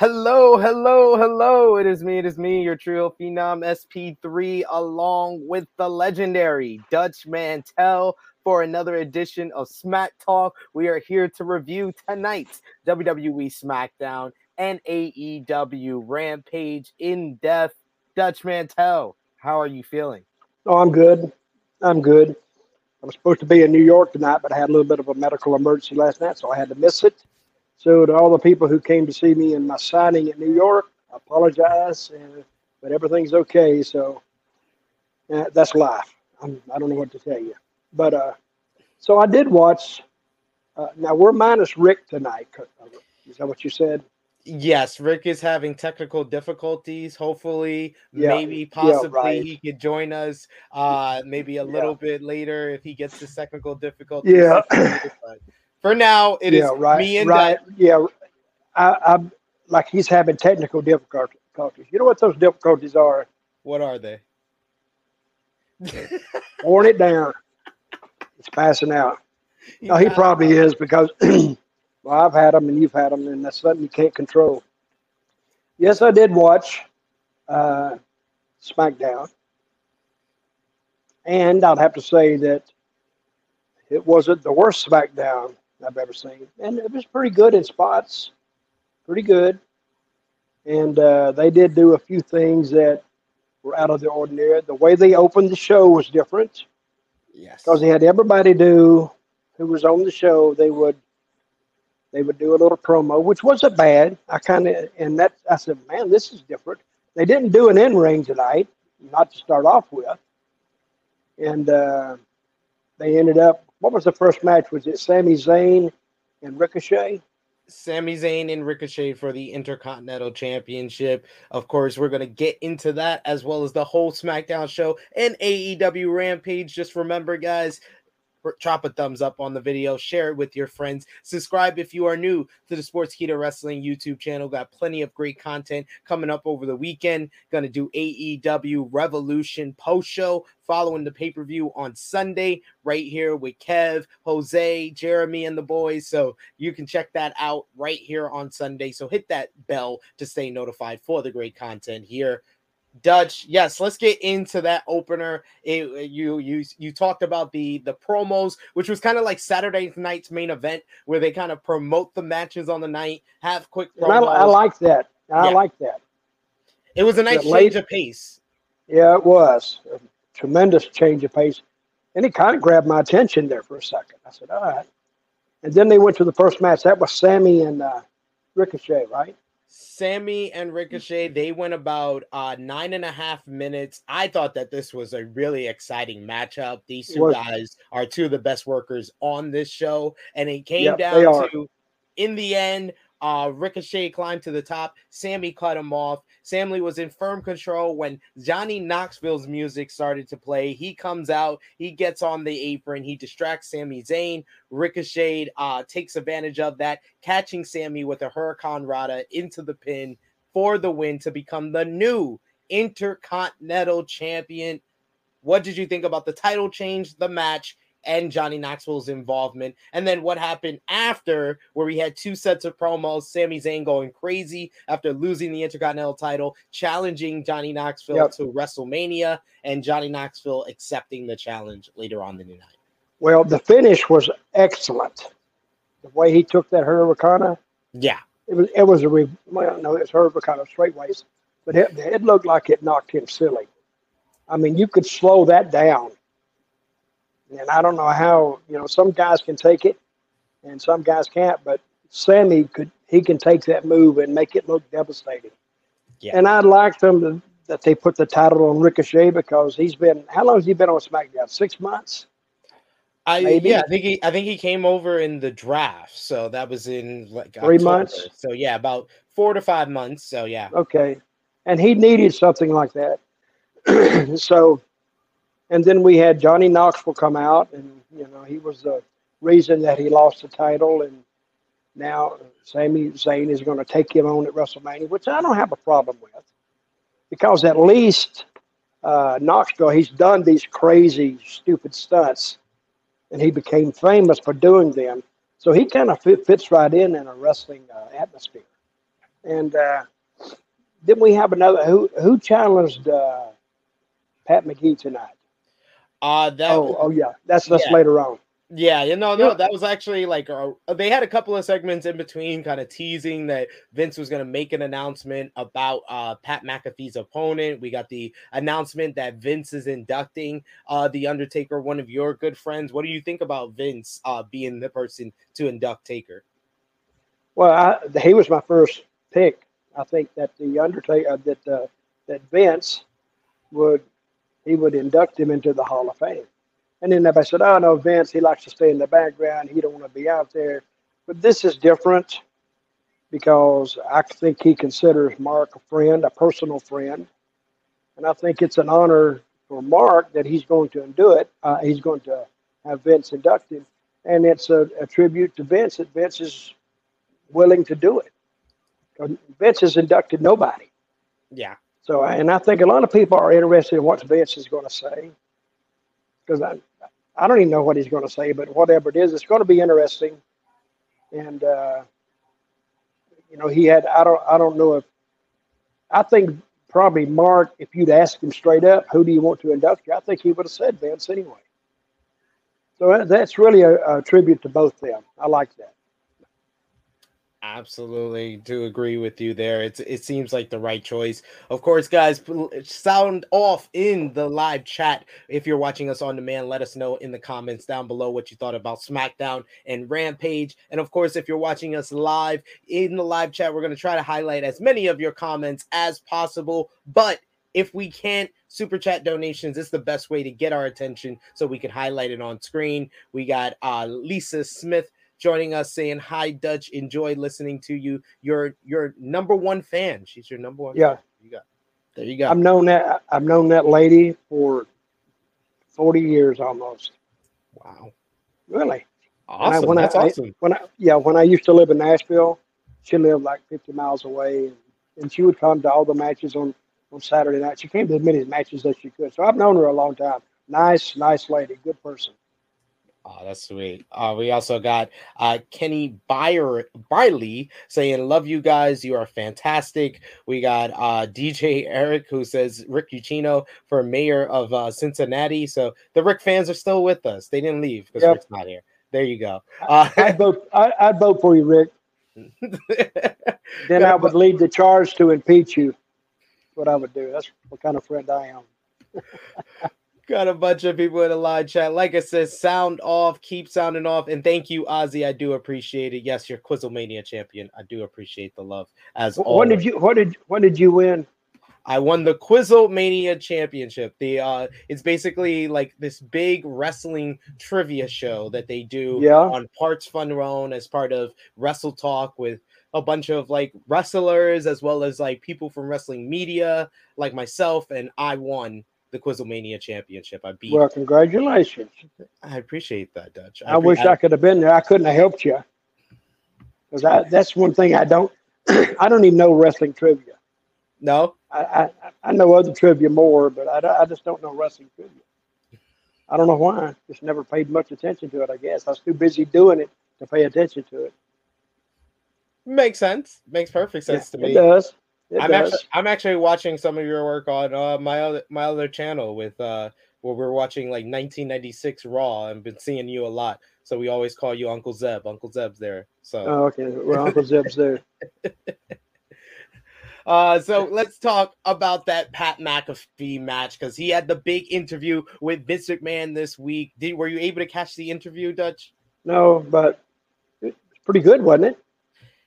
Hello, hello, hello. It is me, it is me, your trio phenom SP3, along with the legendary Dutch Mantell for another edition of Smack Talk. We are here to review tonight's WWE SmackDown and AEW Rampage in depth. Dutch Mantell, how are you feeling? Oh, I'm good. I'm good. I was supposed to be in New York tonight, but I had a little bit of a medical emergency last night, so I had to miss it. So to all the people who came to see me in my signing in New York, I apologize, and, but everything's okay. So uh, that's life. I'm, I do not know what to tell you. But uh, so I did watch. Uh, now we're minus Rick tonight. Is that what you said? Yes, Rick is having technical difficulties. Hopefully, yeah, maybe, possibly, yeah, right. he could join us. Uh, maybe a little bit later if he gets the technical difficulties. Yeah. For now, it yeah, is right, me and right. That. Yeah, I, I'm like he's having technical difficulties. You know what those difficulties are? What are they? Pouring it down. It's passing out. no, he probably is because well, I've had them and you've had them, and that's something you can't control. Yes, I did watch uh, SmackDown, and I'd have to say that it wasn't the worst SmackDown I've ever seen, and it was pretty good in spots, pretty good. And uh, they did do a few things that were out of the ordinary. The way they opened the show was different. Yes, because they had everybody do who was on the show. They would they would do a little promo, which wasn't bad. I kind of and that I said, man, this is different. They didn't do an in ring tonight, not to start off with, and uh, they ended up what was the first match? Was it Sami Zayn and Ricochet? Sami Zayn and Ricochet for the Intercontinental Championship. Of course, we're going to get into that as well as the whole SmackDown show and AEW Rampage. Just remember, guys, drop a thumbs up on the video, share it with your friends, subscribe if you are new to the Sportskeeda Wrestling YouTube channel. Got plenty of great content coming up over the weekend. Gonna do AEW Revolution post show following the pay per view on Sunday, right here with Kev, Jose, Jeremy, and the boys. So you can check that out right here on Sunday. So hit that bell to stay notified for the great content here Dutch, yes, let's get into that opener. It, you you you talked about the the promos, which was kind of like Saturday night's main event, where they kind of promote the matches on the night, have quick promos. I, I like that. I yeah. like that. It was a nice change late, of pace. Yeah, it was a tremendous change of pace, and it kind of grabbed my attention there for a second. I said, "All right," and then they went to the first match. That was Sami and uh, Ricochet, right? Sami and Ricochet, they went about uh, nine and a half minutes. I thought that this was a really exciting matchup. These two guys are two of the best workers on this show, and it came yep, down to, in the end, uh, Ricochet climbed to the top. Sami cut him off. Sami was in firm control when Johnny Knoxville's music started to play. He comes out, he gets on the apron, he distracts Sami Zayn. Ricochet uh, takes advantage of that, catching Sami with a Hurricanrana into the pin for the win to become the new Intercontinental Champion. What did you think about the title change, the match, and Johnny Knoxville's involvement. And then what happened after, where we had two sets of promos Sami Zayn going crazy after losing the Intercontinental title, challenging Johnny Knoxville yep. to WrestleMania, and Johnny Knoxville accepting the challenge later on the night. Well, the finish was excellent. The way he took that Hurricane. Yeah. It was, it was a, well, no, it's Hurricane straight ways, but it, it looked like it knocked him silly. I mean, you could slow that down. And I don't know how, you know, some guys can take it and some guys can't, but Sami could, he can take that move and make it look devastating. Yeah. And I'd like them to, that they put the title on Ricochet because he's been, how long has he been on SmackDown? Six months? I Maybe? yeah, I think he I think he came over in the draft, so that was in like three October. months. So yeah, about four to five months. So yeah. Okay, and he needed something like that. so, and then we had Johnny Knoxville come out, and you know he was the reason that he lost the title, and now Sami Zayn is going to take him on at WrestleMania, which I don't have a problem with, because at least uh, Knoxville he's done these crazy, stupid stunts and he became famous for doing them. So he kind of fit, fits right in in a wrestling uh, atmosphere. And uh, then we have another who who challenged uh, Pat McGee tonight. Uh, that, oh, oh yeah, that's that's yeah. later on. Yeah, you know, no, that was actually like uh, they had a couple of segments in between, kind of teasing that Vince was going to make an announcement about uh, Pat McAfee's opponent. We got the announcement that Vince is inducting uh, the Undertaker, one of your good friends. What do you think about Vince uh, being the person to induct Taker? Well, I, he was my first pick. I think that the Undertaker, uh, that uh, that Vince would he would induct him into the Hall of Fame. And then everybody said, "Oh no, Vince, he likes to stay in the background. He don't want to be out there." But this is different because I think he considers Mark a friend, a personal friend, and I think it's an honor for Mark that he's going to do it. Uh, he's going to have Vince inducted, and it's a, a tribute to Vince that Vince is willing to do it. Vince has inducted nobody. Yeah. So, and I think a lot of people are interested in what Vince is going to say because I, I don't even know what he's going to say, but whatever it is, it's going to be interesting. And uh, you know, he had I don't I don't know if I think probably Mark, if you'd asked him straight up, who do you want to induct you, I think he would have said Vince anyway. So that's really a, a tribute to both of them. I like that. Absolutely, do agree with you there. It's it seems like the right choice. Of course, guys, sound off in the live chat. If you're watching us on demand, let us know in the comments down below what you thought about SmackDown and Rampage. And of course, if you're watching us live in the live chat, we're going to try to highlight as many of your comments as possible. But if we can't super chat donations it's the best way to get our attention so we can highlight it on screen we got uh lisa smith joining us saying hi Dutch enjoy listening to you. You're your number one fan. She's your number one yeah. fan. you got there you go. I've known that I've known that lady for 40 years almost. Wow. Really? Awesome. when I, when That's I, awesome. when I yeah when I used to live in Nashville she lived like 50 miles away and, and she would come to all the matches on on Saturday night. She came to as many matches as she could. So I've known her a long time. Nice nice lady. Good person Oh, that's sweet. Uh, we also got uh, Kenny Byer Biley saying, "Love you guys. You are fantastic." We got uh, DJ Eric who says Rick Ucchino for mayor of uh, Cincinnati. So the Rick fans are still with us. They didn't leave because yep. Rick's not here. There you go. Uh, I'd vote. I, would vote for you, Rick. then I would lead the charge to impeach you. That's what I would do. That's what kind of friend I am. Got a bunch of people in the live chat. Like I said, sound off, keep sounding off. And thank you, Ozzy. I do appreciate it. Yes, you're Quizzlemania champion. I do appreciate the love as well. What did you what did what did you win? I won the Quizzlemania championship. The uh it's basically like this big wrestling trivia show that they do yeah. on Parts Fun Run as part of Wrestle Talk with a bunch of like wrestlers as well as like people from wrestling media like myself and I won the Quizzlemania Championship. I beat. Well, congratulations. I appreciate that, Dutch. I, I wish I, I, could have been there. I couldn't have helped you because that's one thing I don't. I don't even know wrestling trivia. No, I, I, I know other trivia more, but I, I just don't know wrestling trivia. I don't know why. Just never paid much attention to it. I guess I was too busy doing it to pay attention to it. Makes sense. Makes perfect sense yeah, to me. It does. It I'm does. actually I'm actually watching some of your work on uh, my other my other channel with uh where we're watching like 1996 Raw and been seeing you a lot. So we always call you Uncle Zeb. Uncle Zeb's there. So oh, okay, well Uncle Zeb's there. Uh, so let's talk about that Pat McAfee match because he had the big interview with Vince McMahon this week. Did were you able to catch the interview, Dutch? No, but it's pretty good, wasn't it?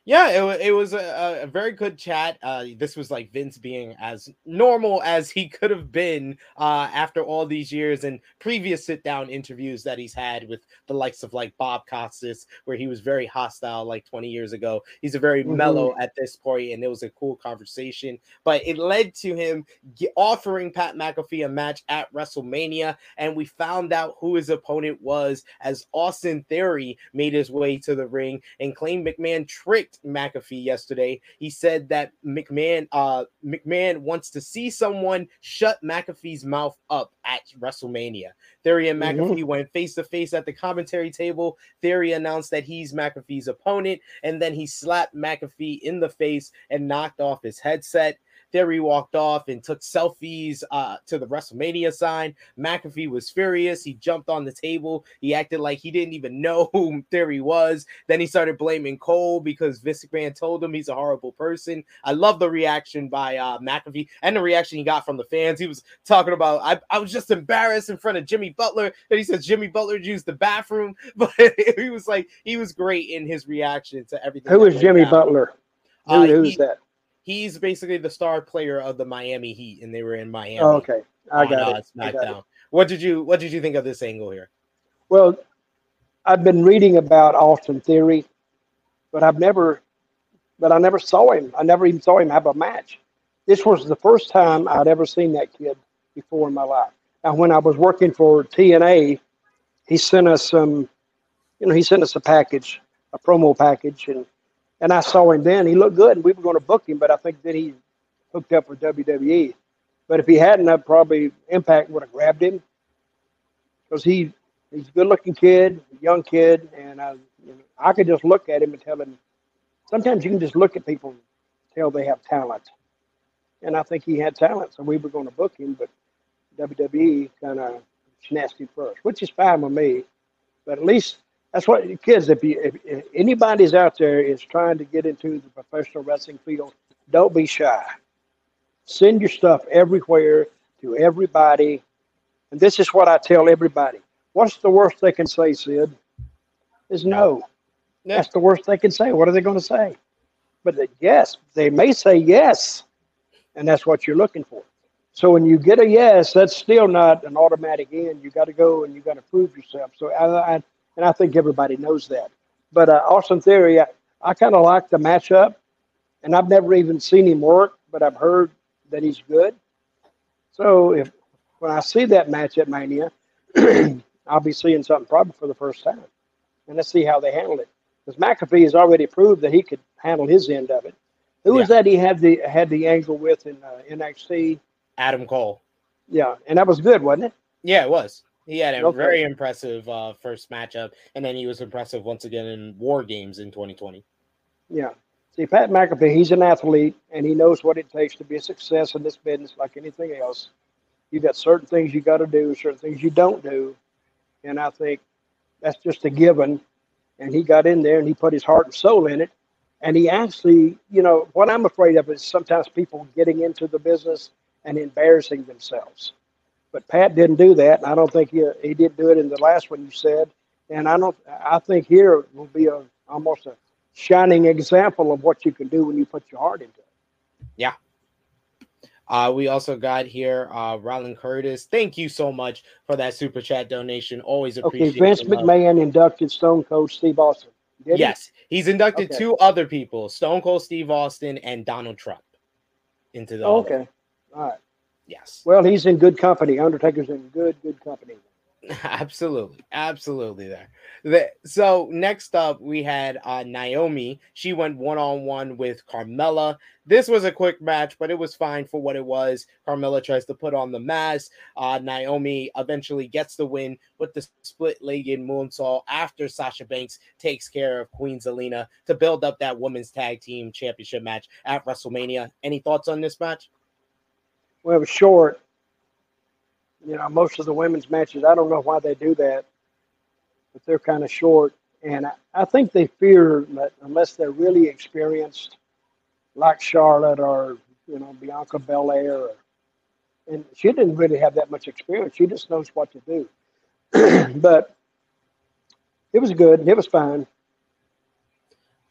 Yeah, it, it was a, a, very good chat. Uh, this was like Vince being as normal as he could have been uh, after all these years and previous sit down interviews that he's had with the likes of like Bob Costas, where he was very hostile like 20 years ago. He's a very mm-hmm. mellow at this point, and it was a cool conversation. But it led to him offering Pat McAfee a match at WrestleMania, and we found out who his opponent was as Austin Theory made his way to the ring and claimed McMahon tricked McAfee yesterday. He said that McMahon uh McMahon wants to see someone shut McAfee's mouth up at WrestleMania. Theory and mm-hmm. McAfee mm-hmm. went face to face at the commentary table. Theory announced that he's McAfee's opponent, and then he slapped McAfee in the face and knocked off his headset. Theory walked off and took selfies uh, to the WrestleMania sign. McAfee was furious. He jumped on the table. He acted like he didn't even know who Theory was. Then he started blaming Cole because Vince McMahon told him he's a horrible person. I love the reaction by uh, McAfee and the reaction he got from the fans. He was talking about, I, I was just embarrassed in front of Jimmy Butler. And he said Jimmy Butler used the bathroom. But he was like, he was great in his reaction to everything. Who was Jimmy down. Butler? Who, uh, who's he, that? He's basically the star player of the Miami Heat, and they were in Miami. Oh, okay, I got, it. Uh, SmackDown. I got it. What did you What did you think of this angle here? Well, I've been reading about Austin Theory, but I've never, but I never saw him. I never even saw him have a match. This was the first time I'd ever seen that kid before in my life. And when I was working for TNA, he sent us some, you know, he sent us a package, a promo package, and and I saw him then. He looked good, and we were going to book him, but I think then he hooked up with WWE. But if he hadn't, I'd probably Impact would have grabbed him because he he's a good-looking kid, young kid, and I you know, I could just look at him and tell him. Sometimes you can just look at people and tell they have talent, and I think he had talent, so we were going to book him, but WWE kind of snatched him first, which is fine with me. But at least that's what kids. If you if, if anybody's out there is trying to get into the professional wrestling field, don't be shy. Send your stuff everywhere to everybody, and this is what I tell everybody. What's the worst they can say, Sid? Is no. That's the worst they can say. What are they going to say? But the, yes, they may say yes, and that's what you're looking for. So when you get a yes, that's still not an automatic end. You got to go and you got to prove yourself. So I, I and I think everybody knows that. But uh, Austin Theory, I, I kind of like the matchup, and I've never even seen him work, but I've heard that he's good. So if when I see that match at Mania, I'll be seeing something probably for the first time, and let's see how they handle it. Because McAfee has already proved that he could handle his end of it. Who yeah. was that he had the had the angle with in uh, NXT? Adam Cole. Yeah, and that was good, wasn't it? Yeah, it was. He had a okay. very impressive uh, first matchup, and then he was impressive once again in War Games in 2020. Yeah. See, Pat McAfee, he's an athlete, and he knows what it takes to be a success in this business, like anything else. You got certain things you got to do, certain things you don't do, and I think that's just a given. And he got in there and he put his heart and soul in it, and he actually, you know, what I'm afraid of is sometimes people getting into the business and embarrassing themselves. But Pat didn't do that. I don't think he, he did do it in the last one you said. And I don't. I think here will be a almost a shining example of what you can do when you put your heart into it. Yeah. Uh, we also got here uh, Ryland Curtis. Thank you so much for that super chat donation. Always appreciate. Okay, Vince McMahon inducted Stone Cold Steve Austin. Did yes, he? he's inducted okay. two other people: Stone Cold Steve Austin and Donald Trump into the. okay, all right. Yes. Well, he's in good company. Undertaker's in good, good company. Absolutely, absolutely. There. The, so next up, we had uh, Naomi. She went one on one with Carmella. This was a quick match, but it was fine for what it was. Carmella tries to put on the mask. Uh, Naomi eventually gets the win with the split legged moonsault after Sasha Banks takes care of Queen Zelina to build up that women's tag team championship match at WrestleMania. Any thoughts on this match? Well, it was short. You know, most of the women's matches, I don't know why they do that, but they're kind of short. And I, I think they fear that unless they're really experienced, like Charlotte or you know, Bianca Belair. And she didn't really have that much experience. She just knows what to do. but it was good. It was fine.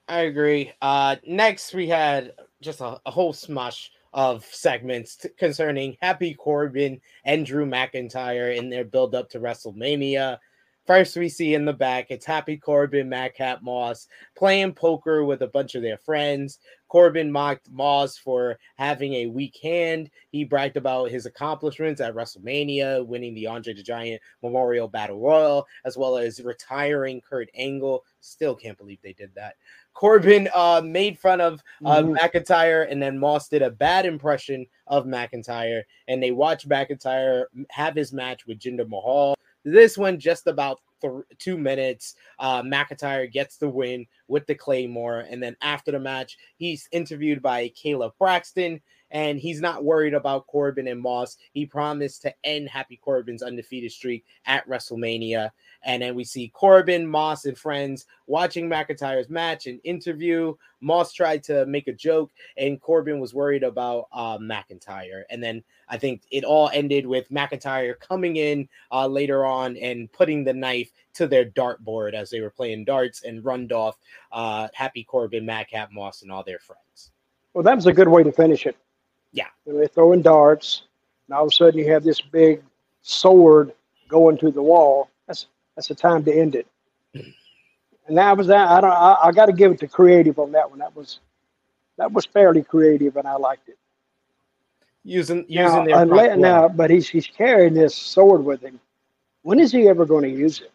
I agree. Uh, next, we had just a, a whole smush of segments t- concerning Happy Corbin and Drew McIntyre in their build up to WrestleMania. First, we see in the back, it's Happy Corbin, Matt, Madcap Moss playing poker with a bunch of their friends. Corbin mocked Moss for having a weak hand. He bragged about his accomplishments at WrestleMania, winning the Andre the Giant Memorial Battle Royal, as well as retiring Kurt Angle. Still can't believe they did that. Corbin uh, made fun of uh, mm-hmm. McIntyre, and then Moss did a bad impression of McIntyre, and they watched McIntyre have his match with Jinder Mahal. This one just about th- two minutes. Uh, McIntyre gets the win with the Claymore, and then after the match, he's interviewed by Kayla Braxton, and he's not worried about Corbin and Moss. He promised to end Happy Corbin's undefeated streak at WrestleMania. And then we see Corbin, Moss, and friends watching McIntyre's match and interview. Moss tried to make a joke, and Corbin was worried about uh, McIntyre. And then I think it all ended with McIntyre coming in uh, later on and putting the knife to their dartboard as they were playing darts and runned off uh, Happy Corbin, Madcap Moss, and all their friends. Well, that was a good way to finish it. Yeah. they're throwing darts, and all of a sudden you have this big sword going to the wall. That's that's the time to end it. And that was that. I don't. I, I got to give it to creative on that one. That was that was fairly creative, and I liked it. Using using now, their now, but he's he's carrying this sword with him. When is he ever going to use it?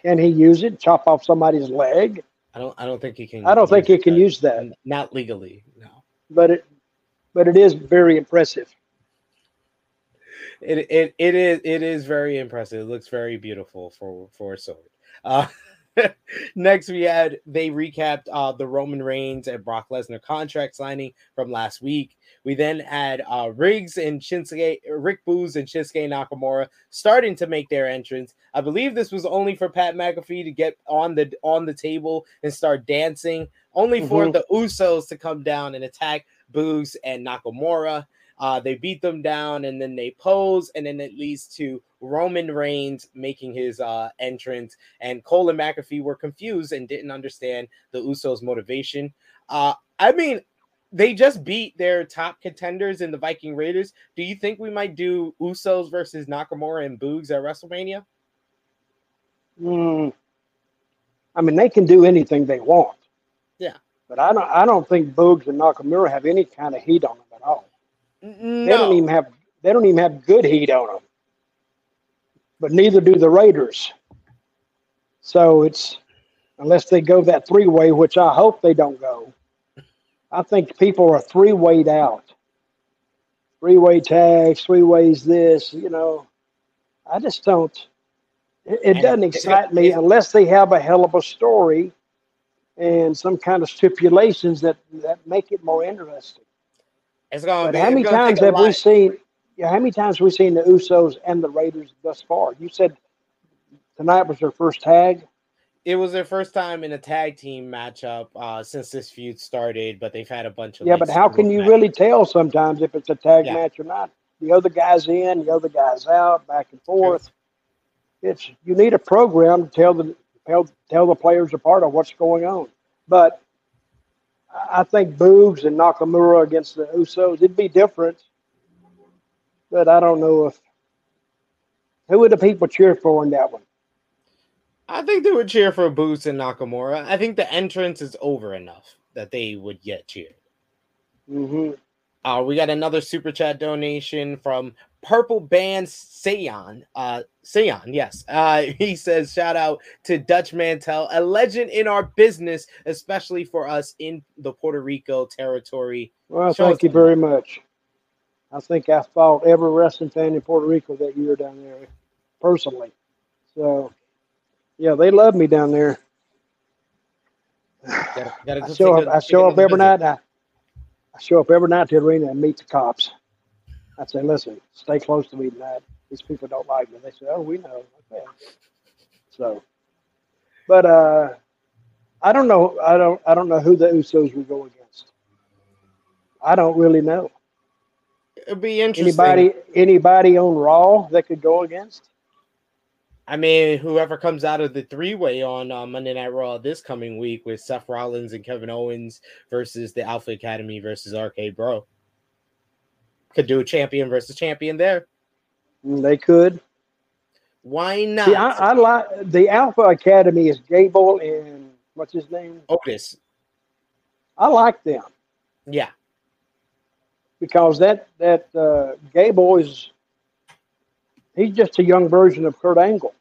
Can he use it? Chop off somebody's leg? I don't. I don't think he can. I don't think he can use that. Not legally, no. But it, but it is very impressive. It it it is it is very impressive. It looks very beautiful for for a sword. Uh, next, we had they recapped uh, the Roman Reigns and Brock Lesnar contract signing from last week. We then had uh, Riggs and Shinsuke, Rick Boogs and Shinsuke Nakamura starting to make their entrance. I believe this was only for Pat McAfee to get on the on the table and start dancing, only mm-hmm. for the Usos to come down and attack Boogs and Nakamura. Uh, they beat them down and then they pose, and then it leads to Roman Reigns making his uh, entrance. And Cole and McAfee were confused and didn't understand the Usos' motivation. Uh, I mean, they just beat their top contenders in the Viking Raiders. Do you think we might do Usos versus Nakamura and Boogs at WrestleMania? Mm, I mean, they can do anything they want. But I don't. I don't think Boogs and Nakamura have any kind of heat on them at all. No. They don't even have. They don't even have good heat on them. But neither do the Raiders. So it's unless they go that three way, which I hope they don't go. I think people are three wayed out. Three way tags, three ways this, you know. I just don't. It, it doesn't excite me unless they have a hell of a story and some kind of stipulations that, that make it more interesting. It's going how many times have we seen? Yeah, how many times have we seen the Usos and the Raiders thus far? You said tonight was their first tag it was their first time in a tag team matchup uh, since this feud started, but they've had a bunch of yeah. But how can you matches. really tell sometimes if it's a tag yeah. match or not? The other guy's in, the other guy's out, back and forth. It's you need a program to tell the tell, tell the players apart of what's going on. But I think Boogs and Nakamura against the Usos, it'd be different. But I don't know if who would the people cheer for in that one? I think they would cheer for Boogs and Nakamura. I think the entrance is over enough that they would get cheered. Mm-hmm. Uh, we got another super chat donation from Purple Band Sayon. Uh, Sayon, yes. Uh, he says, shout out to Dutch Mantell, a legend in our business, especially for us in the Puerto Rico territory. Well, Show thank you very much. I think I fought every wrestling fan in Puerto Rico that year down there personally. So yeah, they love me down there. Gotta, gotta I show up. I show up every night. I, I show up every night to the arena and meet the cops. I say, listen, stay close to me tonight. These people don't like me. They say, oh, we know. Okay. So, but uh, I don't know. I don't. I don't know who the Usos will go against. I don't really know. It'd be interesting. Anybody anybody on Raw that could go against? I mean, whoever comes out of the three way on uh, Monday Night Raw this coming week with Seth Rollins and Kevin Owens versus the Alpha Academy versus RK Bro. Could do a champion versus champion there. They could. Why not? See, I, I like the Alpha Academy is Gable and what's his name? Otis. I like them Yeah. because that that uh, Gable is he's just a young version of Kurt Angle.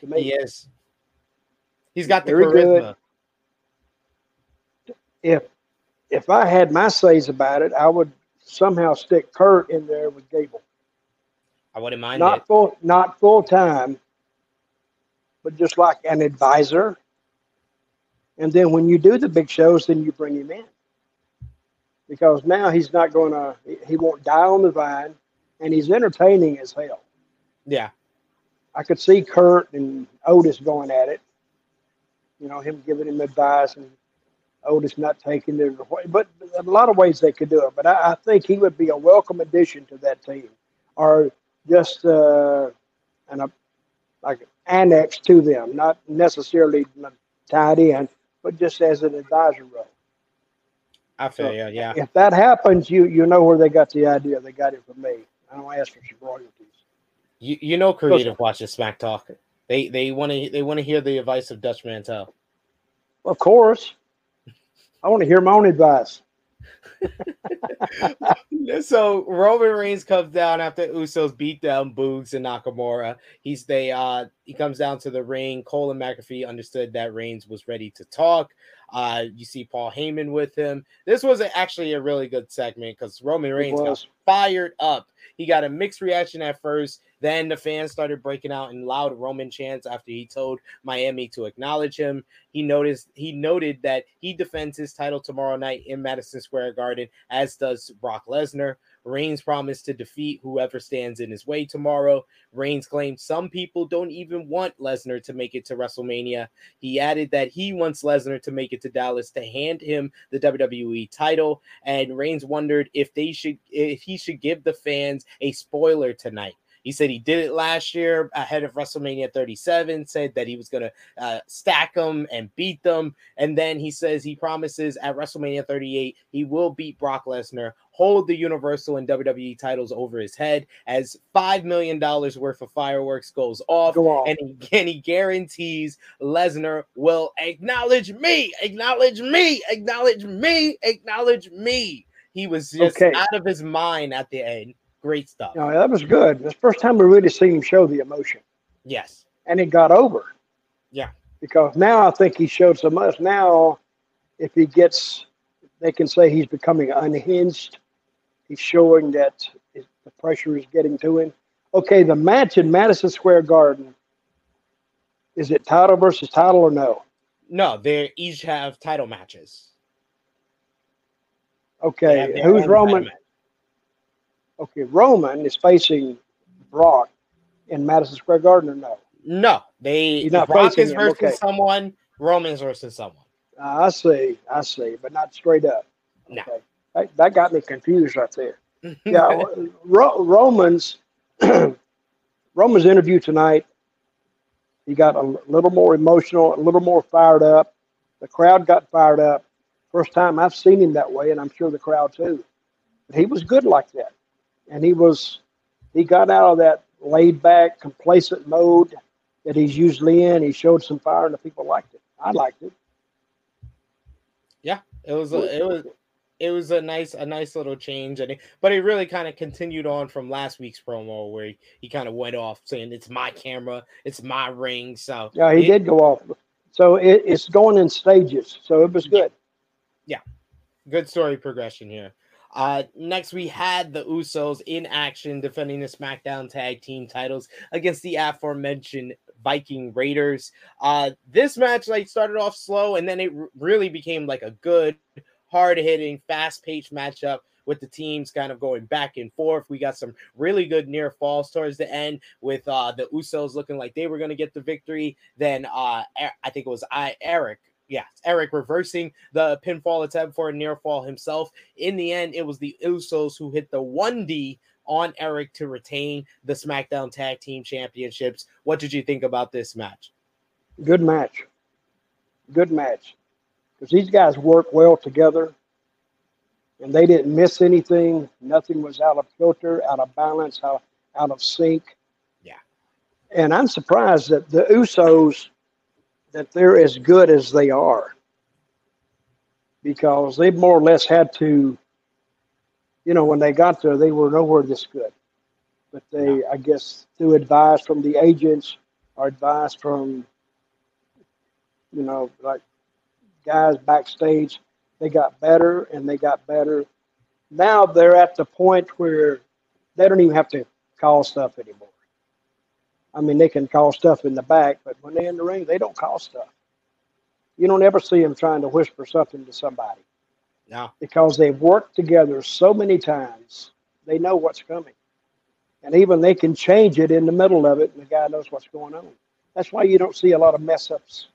To me. He is. He's got the Very good. charisma. If if I had my says about it, I would somehow stick Kurt in there with Gable. I wouldn't mind Not it. full not full time, but just like an advisor. And then when you do the big shows, then you bring him in. Because now he's not going to, he won't die on the vine, and he's entertaining as hell. Yeah. I could see Kurt and Otis going at it. You know, him giving him advice and Otis not taking it away. But a lot of ways they could do it. But I, I think he would be a welcome addition to that team, or just uh, an a, like annex to them, not necessarily tied in, but just as an advisor role. I feel you. Yeah. If that happens, you you know where they got the idea. They got it from me. I don't ask for some royalties. You you know creative watches Smack Talk. They they want to they want to hear the advice of Dutch Mantell. Of course, I want to hear my own advice. so Roman Reigns comes down after Usos beat down Boogs and Nakamura. He's they uh he comes down to the ring. Cole and McAfee understood that Reigns was ready to talk. Uh you see Paul Heyman with him. This was actually a really good segment because Roman Reigns got fired up. He got a mixed reaction at first. Then the fans started breaking out in loud Roman chants after he told Miami to acknowledge him. He noticed he noted that he defends his title tomorrow night in Madison Square Garden, as does Brock Lesnar. Reigns promised to defeat whoever stands in his way tomorrow. Reigns claimed some people don't even want Lesnar to make it to WrestleMania. He added that he wants Lesnar to make it to Dallas to hand him the WWE title. And Reigns wondered if they should if he should give the fans a spoiler tonight. He said he did it last year ahead of WrestleMania 37, said that he was going to uh, stack them and beat them. And then he says he promises at WrestleMania 38, he will beat Brock Lesnar, hold the Universal and WWE titles over his head as $5 million worth of fireworks goes off. Go. And he, and he guarantees Lesnar will acknowledge me, acknowledge me, acknowledge me, acknowledge me. He was just Okay. out of his mind at the end. Great stuff. No, that was good. It's the first time we really seen him show the emotion, Yes. and it got over. Yeah. Because now I think he showed so much. Now, if he gets, they can say he's becoming unhinged. He's showing that the pressure is getting to him. Okay, the match in Madison Square Garden. Is it title versus title or no? No, they each have title matches. Okay, who's Roman? match. Okay, Roman is facing Brock in Madison Square Garden or no? No, they Brock is versus okay. someone, Roman's versus someone. Uh, I see, I see, but not straight up. No. Okay, that, that got me confused right there. Yeah, Ro- Romans, Romans interview tonight. He got a little more emotional, a little more fired up. The crowd got fired up. First time I've seen him that way, and I'm sure the crowd too. But he was good like that, and he was he got out of that laid back, complacent mode that he's usually in. He showed some fire, and the people liked it. I liked it. Yeah, it was a, it was it was a nice a nice little change, and it, but it really kind of continued on from last week's promo where he, he kind of went off saying it's my camera, it's my ring. So Yeah, he it- did go off. So it, it's going in stages. So it was good. Yeah, good story progression here. Uh, next, we had the Usos in action defending the SmackDown Tag Team titles against the aforementioned Viking Raiders. Uh, this match like started off slow, and then it r- really became like a good, hard hitting, fast paced matchup with the teams kind of going back and forth. We got some really good near falls towards the end with uh, the Usos looking like they were going to get the victory. Then uh, I think it was I Erik yeah, Erik reversing the pinfall attempt for a near fall himself. In the end, it was the Usos who hit the 1D on Erik to retain the SmackDown Tag Team Championships. What did you think about this match? Good match. Good match. Because these guys work well together and they didn't miss anything. Nothing was out of filter, out of balance, out, out of sync. Yeah. And I'm surprised that the Usos that they're as good as they are. Because they more or less had to you know when they got there they were nowhere this good. But they i guess through advice from the agents or advice from you know like guys backstage they got better and they got better. Now they're at the point where they don't even have to call stuff anymore I mean, they can call stuff in the back, but when they're in the ring, they don't call stuff. You don't ever see them trying to whisper something to somebody. No. Because they've worked together so many times, they know what's coming. And even they can change it in the middle of it, and the guy knows what's going on. That's why you don't see a lot of mess ups,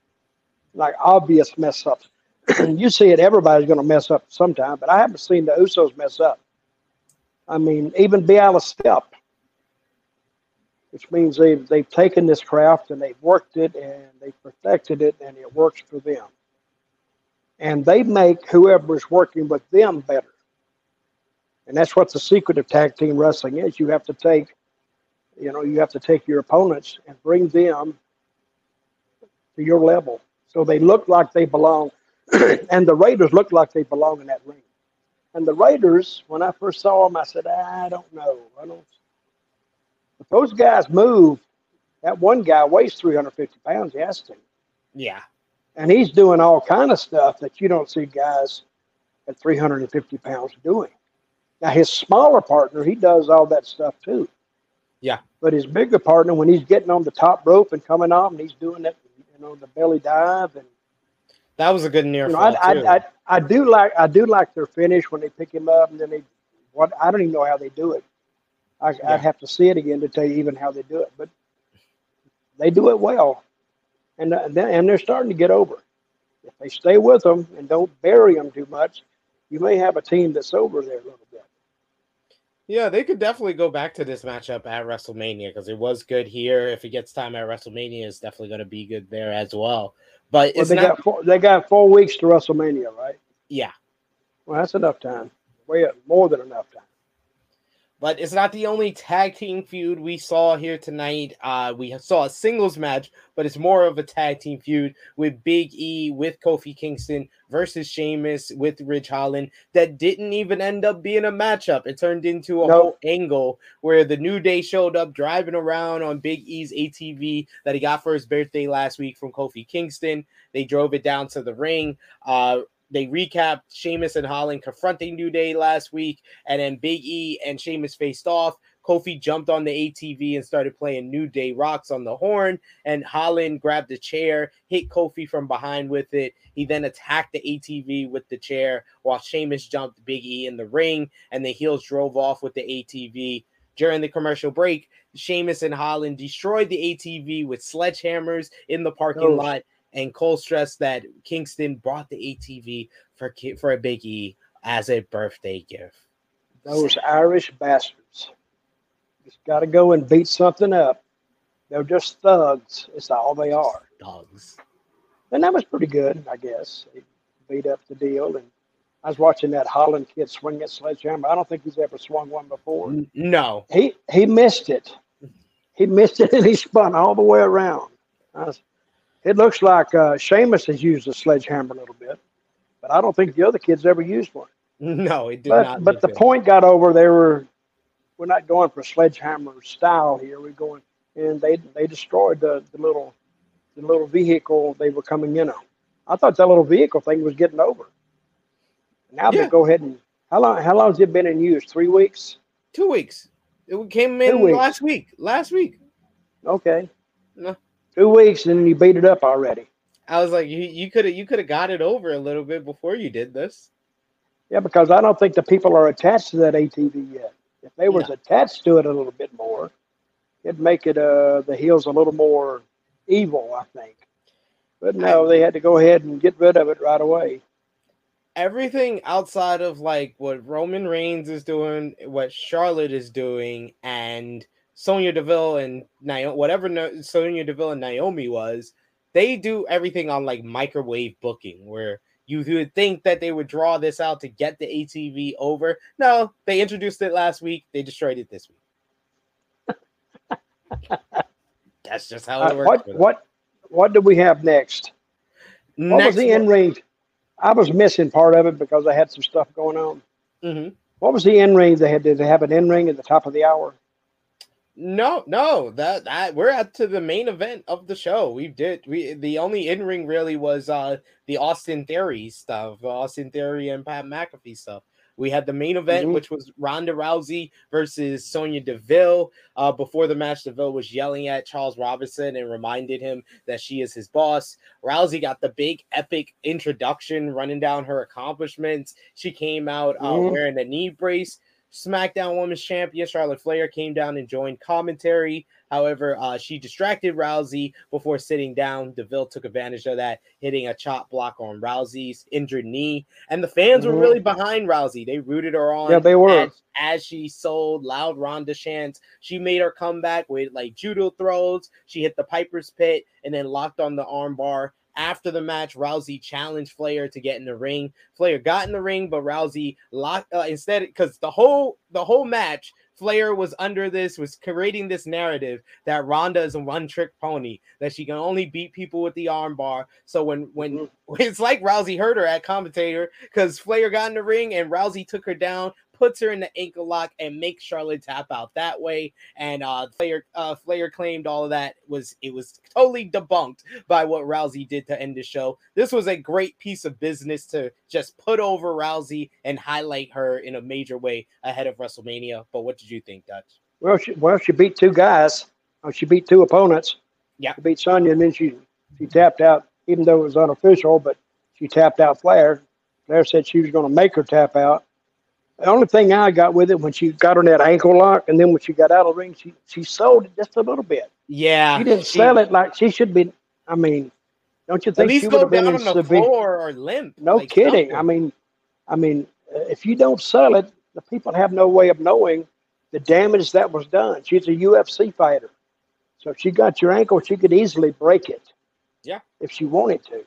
like obvious mess ups. you see it, everybody's going to mess up sometime, but I haven't seen the Usos mess up. I mean, even Bialis step which means they've they've taken this craft and they've worked it and they've perfected it and it works for them. And they make whoever's working with them better. And that's what the secret of tag team wrestling is. You have to take, you know, you have to take your opponents and bring them to your level. So they look like they belong. and the Raiders look like they belong in that ring. And the Raiders, when I first saw them, I said, I don't know. I don't if those guys move, that one guy weighs 350 pounds. He has to. Yeah. And he's doing all kind of stuff that you don't see guys at 350 pounds doing. Now his smaller partner, he does all that stuff too. Yeah. But his bigger partner, when he's getting on the top rope and coming off, and he's doing that, you know, the belly dive and that was a good near you know, fall I. I, I, I do like I do like their finish when they pick him up and then they what I don't even know how they do it. I, yeah. I'd have to see it again to tell you even how they do it, but they do it well, and uh, and they're starting to get over. If they stay with them and don't bury them too much, you may have a team that's over there a little bit. Yeah, they could definitely go back to this matchup at WrestleMania because it was good here. If it gets time at WrestleMania, it's definitely going to be good there as well. But well, they not... got four, they got four weeks to WrestleMania, right? Yeah. Well, that's enough time. Way more than enough time. But it's not the only tag team feud we saw here tonight. Uh, we saw a singles match, but it's more of a tag team feud with Big E with Kofi Kingston versus Sheamus with Ridge Holland that didn't even end up being a matchup. It turned into a nope. whole angle where the New Day showed up driving around on Big E's ATV that he got for his birthday last week from Kofi Kingston. They drove it down to the ring. Uh, they recapped Sheamus and Holland confronting New Day last week, and then Big E and Sheamus faced off. Kofi jumped on the ATV and started playing New Day rocks on the horn, and Holland grabbed a chair, hit Kofi from behind with it. He then attacked the ATV with the chair while Sheamus jumped Big E in the ring, and the heels drove off with the ATV. During the commercial break, Sheamus and Holland destroyed the ATV with sledgehammers in the parking oh. lot and Cole stressed that Kingston bought the ATV for for a Big E as a birthday gift. Those Irish bastards just got to go and beat something up. They're just thugs. It's all they are. Thugs. And that was pretty good, I guess. They beat up the deal. And I was watching that Holland kid swing that sledgehammer. I don't think he's ever swung one before. No. He he missed it. He missed it and he spun all the way around. I was, it looks like uh, Sheamus has used a sledgehammer a little bit, but I don't think the other kids ever used one. No, it did but, not. But the point got over. They were, we're not going for sledgehammer style here. We're going, and they they destroyed the, the little the little vehicle they were coming in on. I thought that little vehicle thing was getting over. Now yeah. they go ahead and how long how long has it been in use? Three weeks. Two weeks. It came in last week. Last week. Okay. No two weeks and you beat it up already. I was like, you could have you could have got it over a little bit before you did this. Yeah, because I don't think the people are attached to that ATV yet. If they was attached to it a little bit more, it'd make it uh the hills a little more evil, I think. But no, they had to go ahead and get rid of it right away. Everything outside of like what Roman Reigns is doing, what Charlotte is doing, and Sonya Deville and Naomi, whatever no- Sonya Deville and Naomi was, they do everything on like microwave booking where you would think that they would draw this out to get the ATV over. No, they introduced it last week. They destroyed it this week. That's just how it Uh, works. what what what do we have next? What was the end ring? I was missing part of it because I had some stuff going on. Mhm. What was the end ring they had? Did they have an end ring at the top of the hour? No, no, that that we're at to the main event of the show. We did we the only in ring really was uh the Austin Theory stuff, Austin Theory and Pat McAfee stuff. We had the main event, Mhm. which was Ronda Rousey versus Sonya Deville. Uh, before the match, Deville was yelling at Charles Robinson and reminded him that she is his boss. Rousey got the big epic introduction, running down her accomplishments. She came out uh, Mhm. wearing a knee brace. SmackDown Women's Champion Charlotte Flair came down and joined commentary. However, uh, she distracted Rousey before sitting down. Deville took advantage of that, hitting a chop block on Rousey's injured knee. And the fans were Mhm. really behind Rousey. They rooted her on. Yeah, they were. As, as she sold loud Ronda chants, she made her comeback with like judo throws. She hit the Piper's Pit and then locked on the armbar. After the match, Rousey challenged Flair to get in the ring. Flair got in the ring, but Rousey locked uh, instead because the whole the whole match. Flair was under this, was creating this narrative that Ronda is a one-trick pony, that she can only beat people with the armbar. So when when it's like Rousey hurt her at commentator because Flair got in the ring and Rousey took her down, puts her in the ankle lock, and makes Charlotte tap out that way. And uh Flair uh Flair claimed all of that was it was totally debunked by what Rousey did to end the show. This was a great piece of business to just put over Rousey and highlight her in a major way ahead of WrestleMania. But what did you think, Dutch? Well, she, well, she beat two guys. Oh, she beat two opponents. Yeah. She beat Sonya, and then she she tapped out, even though it was unofficial, but she tapped out Flair. Flair said she was going to make her tap out. The only thing I got with it when she got her that ankle lock, and then when she got out of the ring, she she sold it just a little bit. Yeah, She didn't sell it like she should be. I mean, don't you think she would have been in on the severe? floor or limp. No like kidding. something. I mean, I mean, uh, if you don't sell it, the people have no way of knowing the damage that was done. She's a UFC fighter, so if she got your ankle, she could easily break it. Yeah. If she wanted to.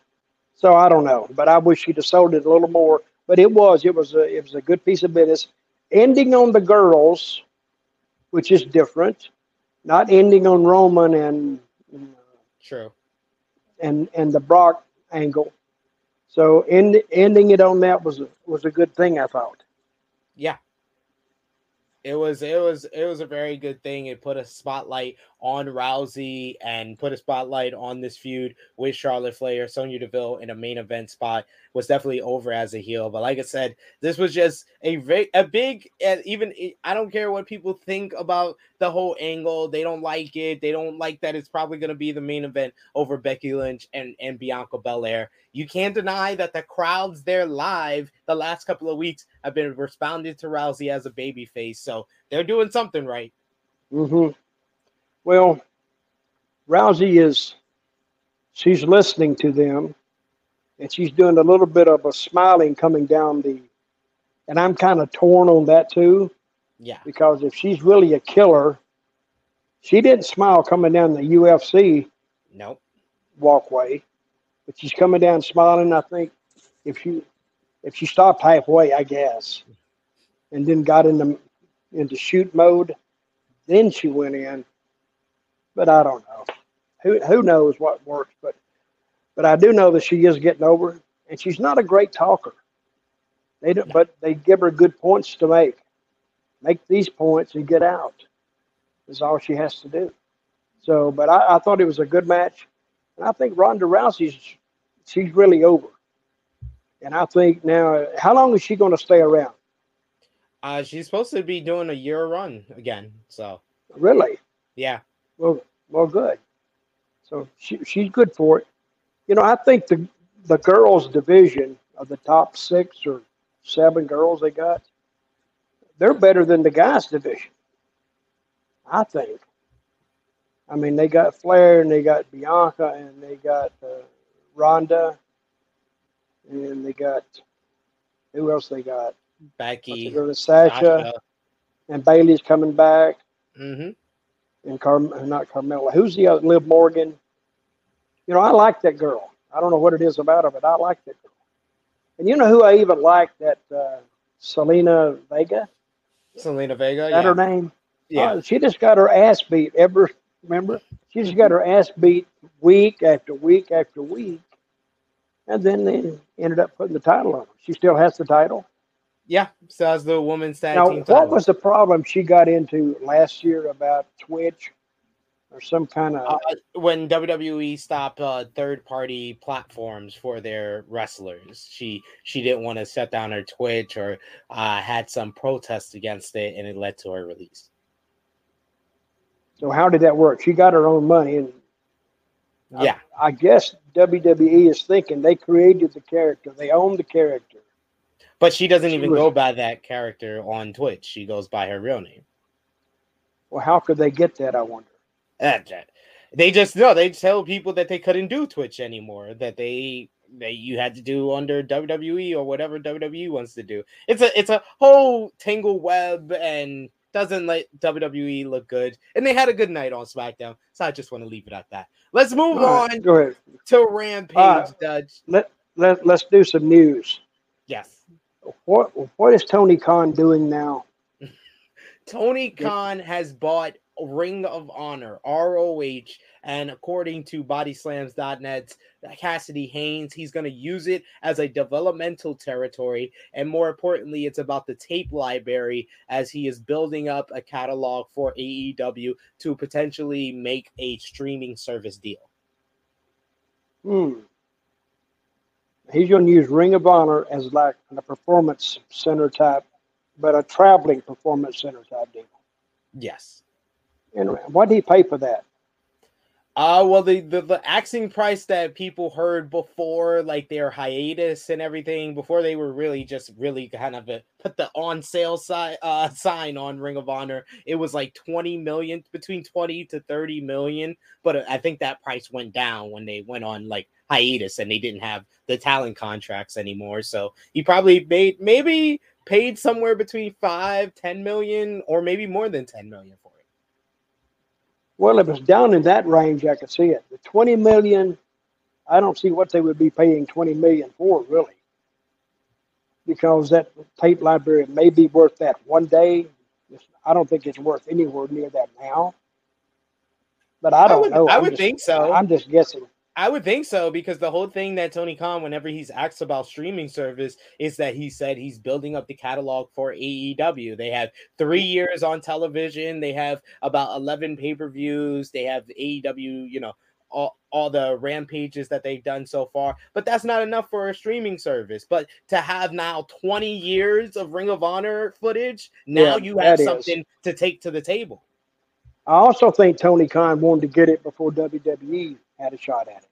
So I don't know, but I wish she'd have sold it a little more. But it was, it was a, it was a good piece of business. Ending on the girls, which is different, not ending on Roman and True. and and the Brock angle. So end, ending it on that was a, was a good thing, I thought. Yeah. It was it was it was a very good thing. It put a spotlight on Rousey and put a spotlight on this feud with Charlotte Flair, Sonya Deville in a main event spot. Was definitely over as a heel, but like I said, this was just a very a big and even I don't care what people think about the whole angle. They don't like it. They don't like that it's probably going to be the main event over Becky Lynch and and Bianca Belair. You can't deny that the crowds there live the last couple of weeks have been responding to Rousey as a baby face. So they're doing something right. Mm-hmm. Well, Rousey is she's listening to them, and she's doing a little bit of a smiling coming down the. And I'm kind of torn on that too, Yeah. because if she's really a killer, she didn't smile coming down the UFC Nope. walkway, but she's coming down smiling. I think if you if she stopped halfway, I guess, and then got into into shoot mode, then she went in. But I don't know. Who who knows what works? But but I do know that she is getting over, it, and she's not a great talker. They don't, but they give her good points to make. Make these points and get out. Is all she has to do. So, but I, I thought it was a good match. And I think Ronda Rousey's she's really over. And I think now, how long is she going to stay around? Uh, she's supposed to be doing a year run again. So Really? yeah. Well, well, good. So she she's good for it. You know, I think the the girls division of the top six or seven girls they got, they're better than the guys division. I think. I mean, they got Flair and they got Bianca and they got uh, Ronda, and they got who else? They got Becky, Sasha, Sasha, and Bayley's coming back, hmm and Car not Carmella. Who's the other? Liv Morgan. You know, I like that girl. I don't know what it is about her, but I like that girl. And you know who I even like? That uh, Zelina Vega. Zelina Vega. Is Yeah. that her name? yeah. Uh, she just got her ass beat. Ever remember? She just got her ass beat week after week after week, and then they ended up putting the title on her. She still has the title. Yeah. So as the women's tag Now, what was the problem she got into last year about Twitch or some kind of? uh, when WWE stopped uh, third-party platforms for their wrestlers, she she didn't want to shut down her Twitch or uh, had some protest against it, and it led to her release. so how did that work? She got her own money, and I- Yeah, I guess WWE is thinking they created the character, they own the character. but she doesn't She even was- go by that character on Twitch. She goes by her real name. Well, how could they get that? I wonder. They just no. They tell people that they couldn't do Twitch anymore. That they that you had to do under WWE or whatever WWE wants to do. It's a it's a whole tangle web and doesn't let WWE look good. And they had a good night on SmackDown, so I just want to leave it at that. Let's move right, on go ahead. to Rampage, Uh, Dutch. Let let let's do some news. Yes. What what is Tony Khan doing now? Tony Khan has bought Ring of Honor, ROH, and according to BodySlams.net's Cassidy Haynes, he's going to use it as a developmental territory. And more importantly, it's about the tape library as he is building up a catalog for AEW to potentially make a streaming service deal. Hmm. He's going to use Ring of Honor as like a performance center type, but a traveling performance center type deal. Yes. And what did he pay for that? Uh well the, the the axing price that people heard before like their hiatus and everything before they were really just really kind of a, put the on sale si- uh, sign on Ring of Honor it was like 20 million between 20 to 30 million but I think that price went down when they went on like hiatus and they didn't have the talent contracts anymore so he probably made maybe paid somewhere between 5 10 million or maybe more than 10 million Well, if it's down in that range, I could see it. The twenty million, I don't see what they would be paying twenty million for, really, because that tape library may be worth that one day. I don't think it's worth anywhere near that now. But I don't would- know. I I'm would just- think so. I'm just guessing. I would think so because the whole thing that Tony Khan, whenever he's asked about streaming service, is that he said he's building up the catalog for AEW. They have three years on television. They have about eleven pay per views. They have AEW, you know, all all the rampages that they've done so far. But that's not enough for a streaming service. But to have now twenty years of Ring of Honor footage, now Yeah, you have that is. something to take to the table. I also think Tony Khan wanted to get it before WWE had a shot at it.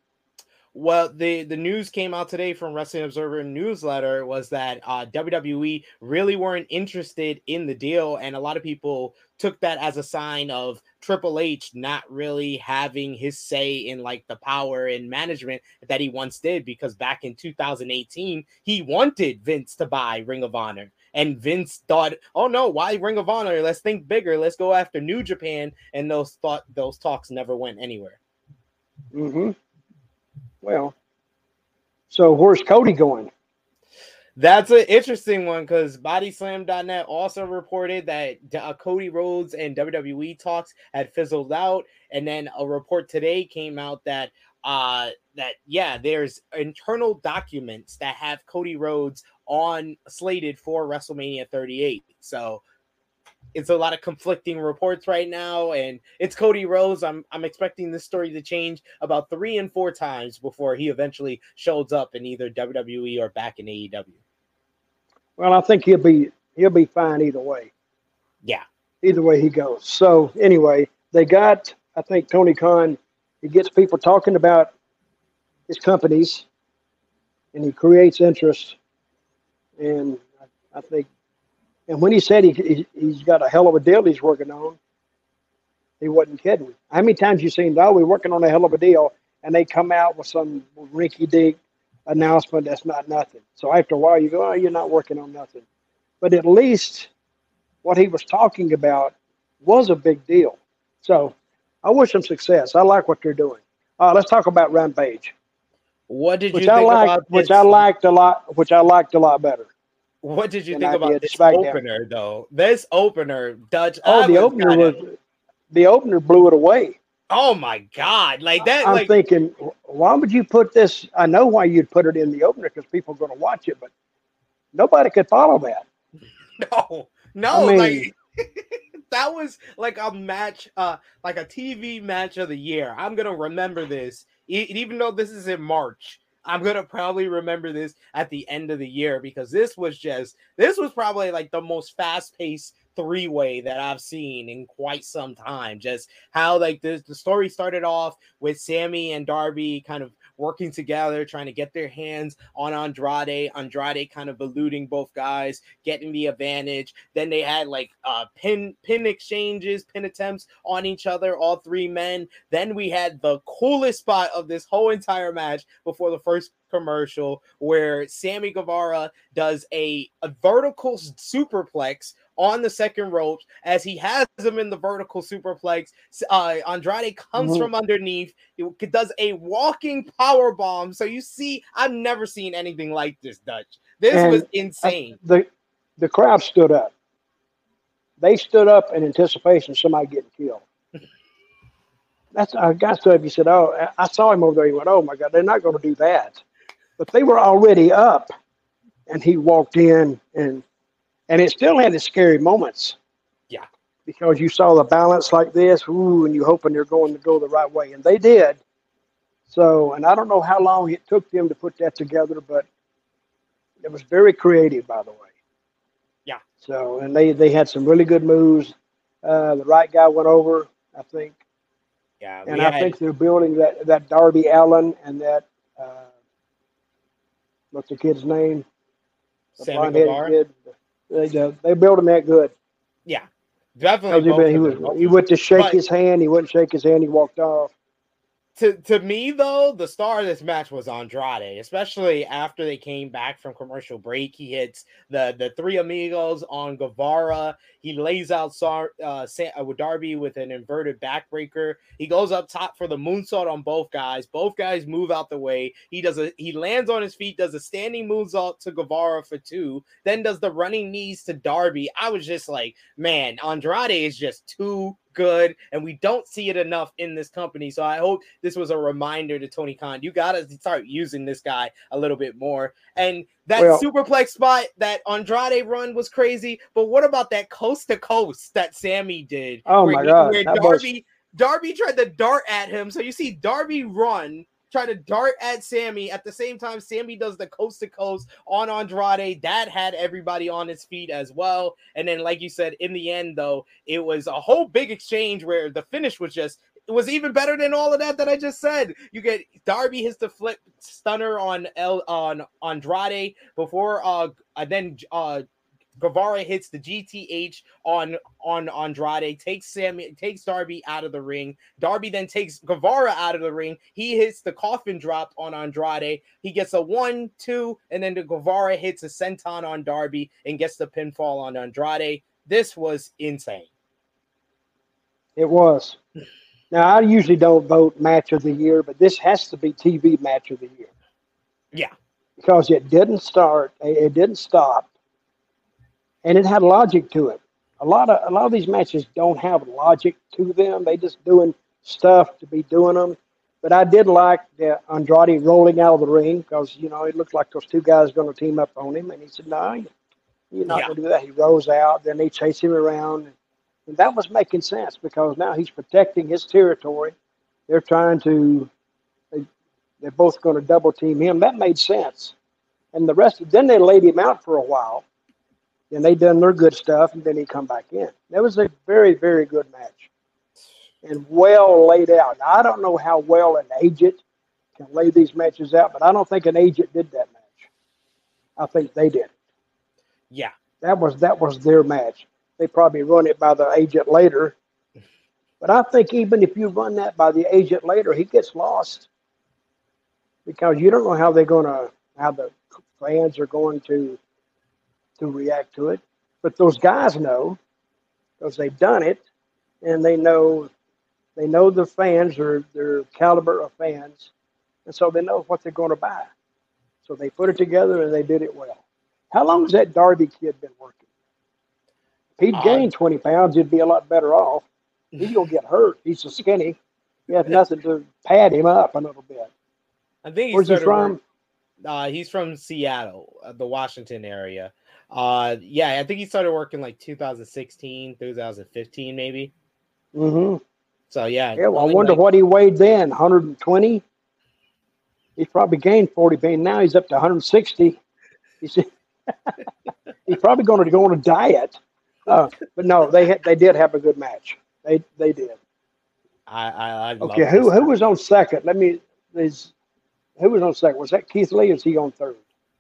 Well, the the news came out today from Wrestling Observer newsletter was that uh, WWE really weren't interested in the deal, and a lot of people took that as a sign of Triple H not really having his say in like the power and management that he once did. Because back in 2018, he wanted Vince to buy Ring of Honor, and Vince thought, "Oh no, why Ring of Honor? Let's think bigger. Let's go after New Japan." And those thought those talks never went anywhere. Hmm Well, so where's Cody going? That's an interesting one because BodySlam.net also reported that uh, Cody Rhodes and WWE talks had fizzled out, and then a report today came out that uh that yeah, there's internal documents that have Cody Rhodes on slated for WrestleMania 38. So it's a lot of conflicting reports right now, and it's Cody Rhodes. I'm I'm expecting this story to change about three and four times before he eventually shows up in either WWE or back in AEW. Well, I think he'll be he'll be fine either way. Yeah. Either way he goes. So anyway, they got I think Tony Khan he gets people talking about his companies and he creates interest and I, I think and when he said he, he he's got a hell of a deal he's working on, he wasn't kidding. How many times you seen, oh, we're working on a hell of a deal, and they come out with some rinky dink announcement that's not nothing. So after a while, you go, oh, you're not working on nothing. But at least what he was talking about was a big deal. So I wish them success. I like what they're doing. Uh, let's talk about Rampage. What did which you I think liked, about which? I liked a lot, which I liked a lot better. What did you think about this SmackDown. opener, though? This opener, Dutch. Oh, I the opener kinda- was the opener blew it away. Oh my god! Like that. I'm like thinking, why would you put this? I know why you'd put it in the opener because people are going to watch it, but nobody could follow that. no, no. I mean- like that was like a match, uh, like a TV match of the year. I'm gonna remember this, e- even though this is in March. I'm gonna probably remember this at the end of the year because this was just this was probably like the most fast paced three way that I've seen in quite some time. Just how like the the story started off with Sammy and Darby kind of working together, trying to get their hands on Andrade. Andrade kind of eluding both guys, getting the advantage. Then they had like uh pin pin exchanges, pin attempts on each other, all three men. Then we had the coolest spot of this whole entire match before the first commercial where Sammy Guevara does a, a vertical superplex on the second ropes as he has him in the vertical superplex. Uh, Andrade comes Mhm. from underneath, he does a walking power bomb. So you see, I've never seen anything like this, Dutch. This And was insane. The the crowd stood up. They stood up in anticipation of somebody getting killed. That's I got to He said, "Oh, I- I saw him over there." He went, "Oh my God, they're not going to do that." But they were already up, and he walked in, and and it still had its scary moments. Yeah. because you saw the balance like this, ooh, and you're hoping they're going to go the right way, and they did. So, and I don't know how long it took them to put that together, but it was very creative, by the way. Yeah. So, and they they had some really good moves. Uh, the right guy went over, I think, Yeah, and I had- think they're building that that Darby Allin and that uh, what's the kid's name? The Sammy Guevara. kid. They uh, they built him that good. Yeah, definitely. He, was he went to shake But- his hand. He wouldn't shake his hand. He walked off. To to me though, the star of this match was Andrade, especially after they came back from commercial break. He hits the the three amigos on Guevara. He lays out Sar, uh, uh, Darby with an inverted backbreaker. He goes up top for the moonsault on both guys. Both guys move out the way. He does a he lands on his feet, does a standing moonsault to Guevara for two, then does the running knees to Darby. I was just like, man, Andrade is just too good, and we don't see it enough in this company. So I hope this was a reminder to Tony Khan. You got to start using this guy a little bit more. And that Well- superplex spot that Andrade run was crazy. But what about that coast to coast that Sammy did? Oh my he- God, Where Darby Darby tried to dart at him. So you see Darby run. Try to dart at Sammy at the same time. Sammy does the coast to coast on Andrade. That had everybody on his feet as well. And then, like you said, in the end, though, it was a whole big exchange where the finish was just it was even better than all of that that I just said. You get Darby hits the flip stunner on L on Andrade before uh then uh Guevara hits the GTH on on Andrade, takes Sammy, takes Darby out of the ring. Darby then takes Guevara out of the ring. He hits the coffin drop on Andrade. He gets a one, two, and then the Guevara hits a senton on Darby and gets the pinfall on Andrade. This was insane. It was. Now I usually don't vote match of the year, but this has to be TV match of the year Yeah, because it didn't start, it didn't stop, and it had logic to it. A lot of a lot of these matches don't have logic to them. They just doing stuff to be doing them. But I did like the Andrade rolling out of the ring because you know it looked like those two guys going to team up on him, and he said, "No, you're not Yeah. going to do that." He rolls out, then they chase him around, and that was making sense because now he's protecting his territory. They're trying to, they, they're both going to double team him. That made sense. And the rest, then they laid him out for a while, and they done their good stuff, and then he come back in. That was a very, very good match, and well laid out. Now, I don't know how well an agent can lay these matches out, but I don't think an agent did that match. I think they did. yeah, That was that was their match. They probably run it by the agent later. But I think even if you run that by the agent later, he gets lost. because you don't know how they're going to how the fans are going to to react to it. But those guys know because they've done it, and they know they know the fans or their caliber of fans, and so they know what they're going to buy. So they put it together and they did it well. How long has that Darby kid been working? If he'd Uh, gained 20 pounds, he'd be a lot better off. He's going to get hurt. He's so skinny. He have nothing to pad him up a little bit. I think he's Where's he from? Uh, he's from Seattle, uh, the Washington area. Uh, yeah, I think he started working like 2016, 2015, maybe. Mm-hmm. So yeah, Yeah, well, I wonder like- what he weighed then 120. He's probably gained 40 pounds. Now he's up to 160. He's, he's probably going to go on a diet. Uh, but no, they had, they did have a good match. They they did. I, I, I love Okay, who who was on second? Let me. Is who was on second? Was that Keith Lee? Or is he on third?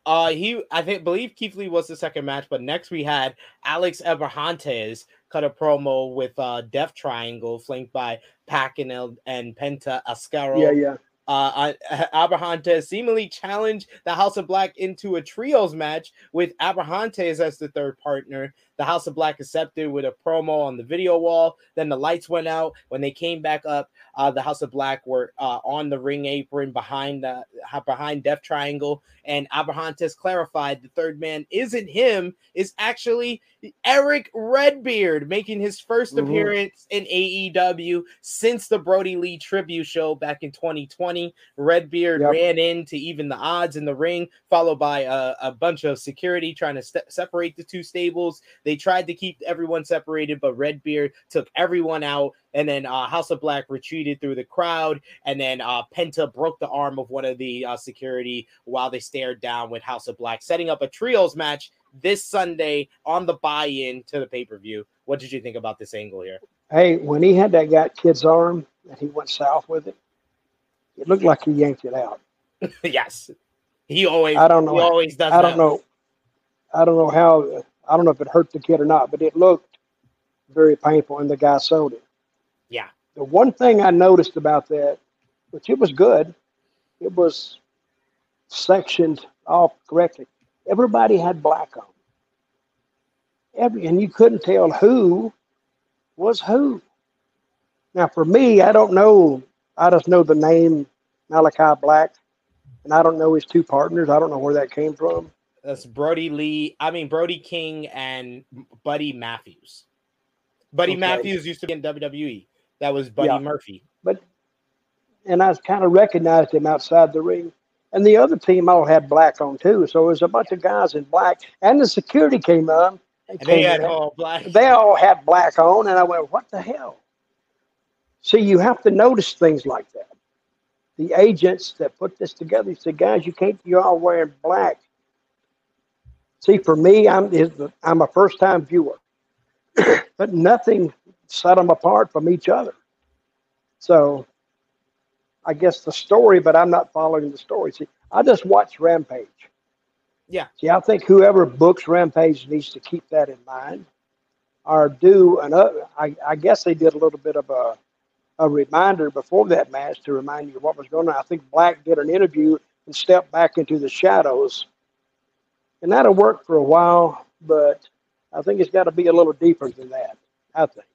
Uh, he I think believe Keith Lee was the second match, but next we had Alex Abrahantes cut a promo with uh Death Triangle flanked by Pacquiao and Penta Oscuro. Yeah, yeah. uh, uh, Abrahantes seemingly challenged the House of Black into a trios match with Abrahantes as the third partner. The House of Black accepted with a promo on the video wall. Then the lights went out. When they came back up, uh, the House of Black were uh, on the ring apron behind the behind Death Triangle, and Abrahantes clarified the third man isn't him, is actually Erik Redbeard, making his 1st Mhm. appearance in AEW since the Brodie Lee tribute show back in 2020. Redbeard Yep. ran in to even the odds in the ring, followed by a, a bunch of security trying to ste- separate the two stables. They tried to keep everyone separated, but Redbeard took everyone out. And then uh, House of Black retreated through the crowd, and then uh, Penta broke the arm of one of the uh, security while they stared down with House of Black, setting up a trios match this Sunday on the buy-in to the pay-per-view. What did you think about this angle here? Hey, when he had that guy kid's arm and he went south with it, it looked like he yanked it out. yes, he always. I don't know He always does. I don't that. know. I don't know how. I don't know if it hurt the kid or not, but it looked very painful, and the guy sold it. Yeah. The one thing I noticed about that, which it was good, it was sectioned off correctly. Everybody had black on. Every and you couldn't tell who was who. Now, for me, I don't know. I just know the name Malakai Black, and I don't know his two partners. I don't know where that came from. That's Brodie Lee. I mean Brody King and Buddy Matthews. Buddy Okay. Matthews used to be in WWE. That was Buddy Yeah. Murphy. But and I kind of recognized him outside the ring. And the other team all had black on too, so it was a bunch of guys in black. And the security came on. And they came had in. all black. they all had black on, and I went, "What the hell?" See, you have to notice things like that. The agents that put this together said, "Guys, you can't. You're all wearing black." See, for me, I'm is I'm a first time viewer, but nothing set them apart from each other. So, I guess the story, but I'm not following the story. See, I just watch Rampage. Yeah. See, I think whoever books Rampage needs to keep that in mind, or do another. I, I guess they did a little bit of a a reminder before that match to remind you what was going on. I think Black did an interview and stepped back into the shadows, and that'll work for a while. But I think it's got to be a little deeper than that. I think.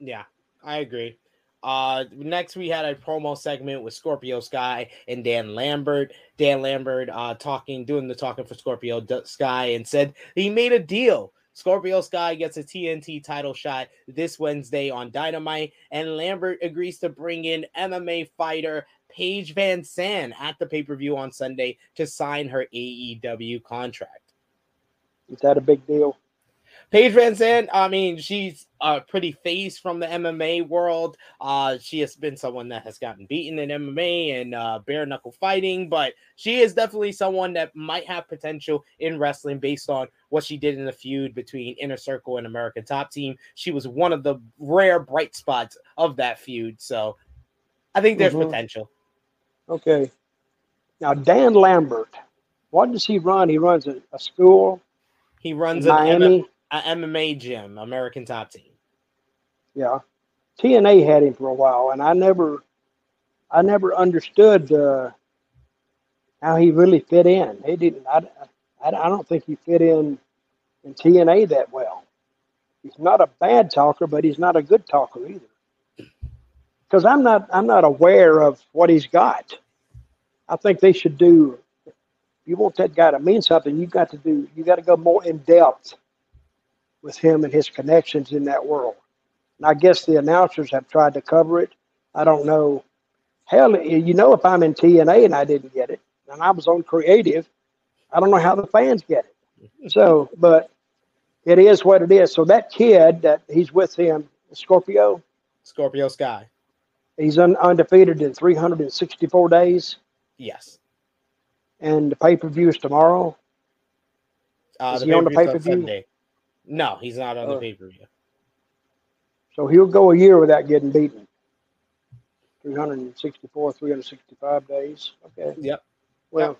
Yeah, I agree. Uh, next we had a promo segment with Scorpio Sky and Dan Lambert. Dan Lambert uh talking, doing the talking for Scorpio Sky, and said he made a deal. Scorpio Sky gets a TNT title shot this Wednesday on Dynamite, and Lambert agrees to bring in MMA fighter Paige VanZant at the pay per view on Sunday to sign her AEW contract. Is that a big deal? Paige VanZant, I mean, she's a pretty face from the MMA world. Uh, she has been someone that has gotten beaten in MMA and uh, bare knuckle fighting, but she is definitely someone that might have potential in wrestling based on what she did in the feud between Inner Circle and American Top Team. She was one of the rare bright spots of that feud. So I think there's Mhm. potential. Okay. Now Dan Lambert, what does he run? He runs a, a school He runs an M- Miami. a MMA gym, American Top Team. Yeah. TNA had him for a while, and I never, I never understood uh, how he really fit in. He didn't. I, I, I don't think he fit in in TNA that well. He's not a bad talker, but he's not a good talker either. Because I'm not I'm not aware of what he's got. I think they should do. You want that guy to mean something, you got to do. You got to go more in depth with him and his connections in that world. And I guess the announcers have tried to cover it. I don't know. Hell, you know, if I'm in TNA and I didn't get it, and I was on creative, I don't know how the fans get it. So, but it is what it is. So that kid that he's with him, Scorpio, Scorpio Sky. He's un- undefeated in 364 days. Yes. And the pay per view is tomorrow. Uh, Is he on the pay-per-view's pay-per-view? No, he's not on the Oh. pay per view. So he'll go a year without getting beaten. 364, 365 days. Okay. Yep. Well,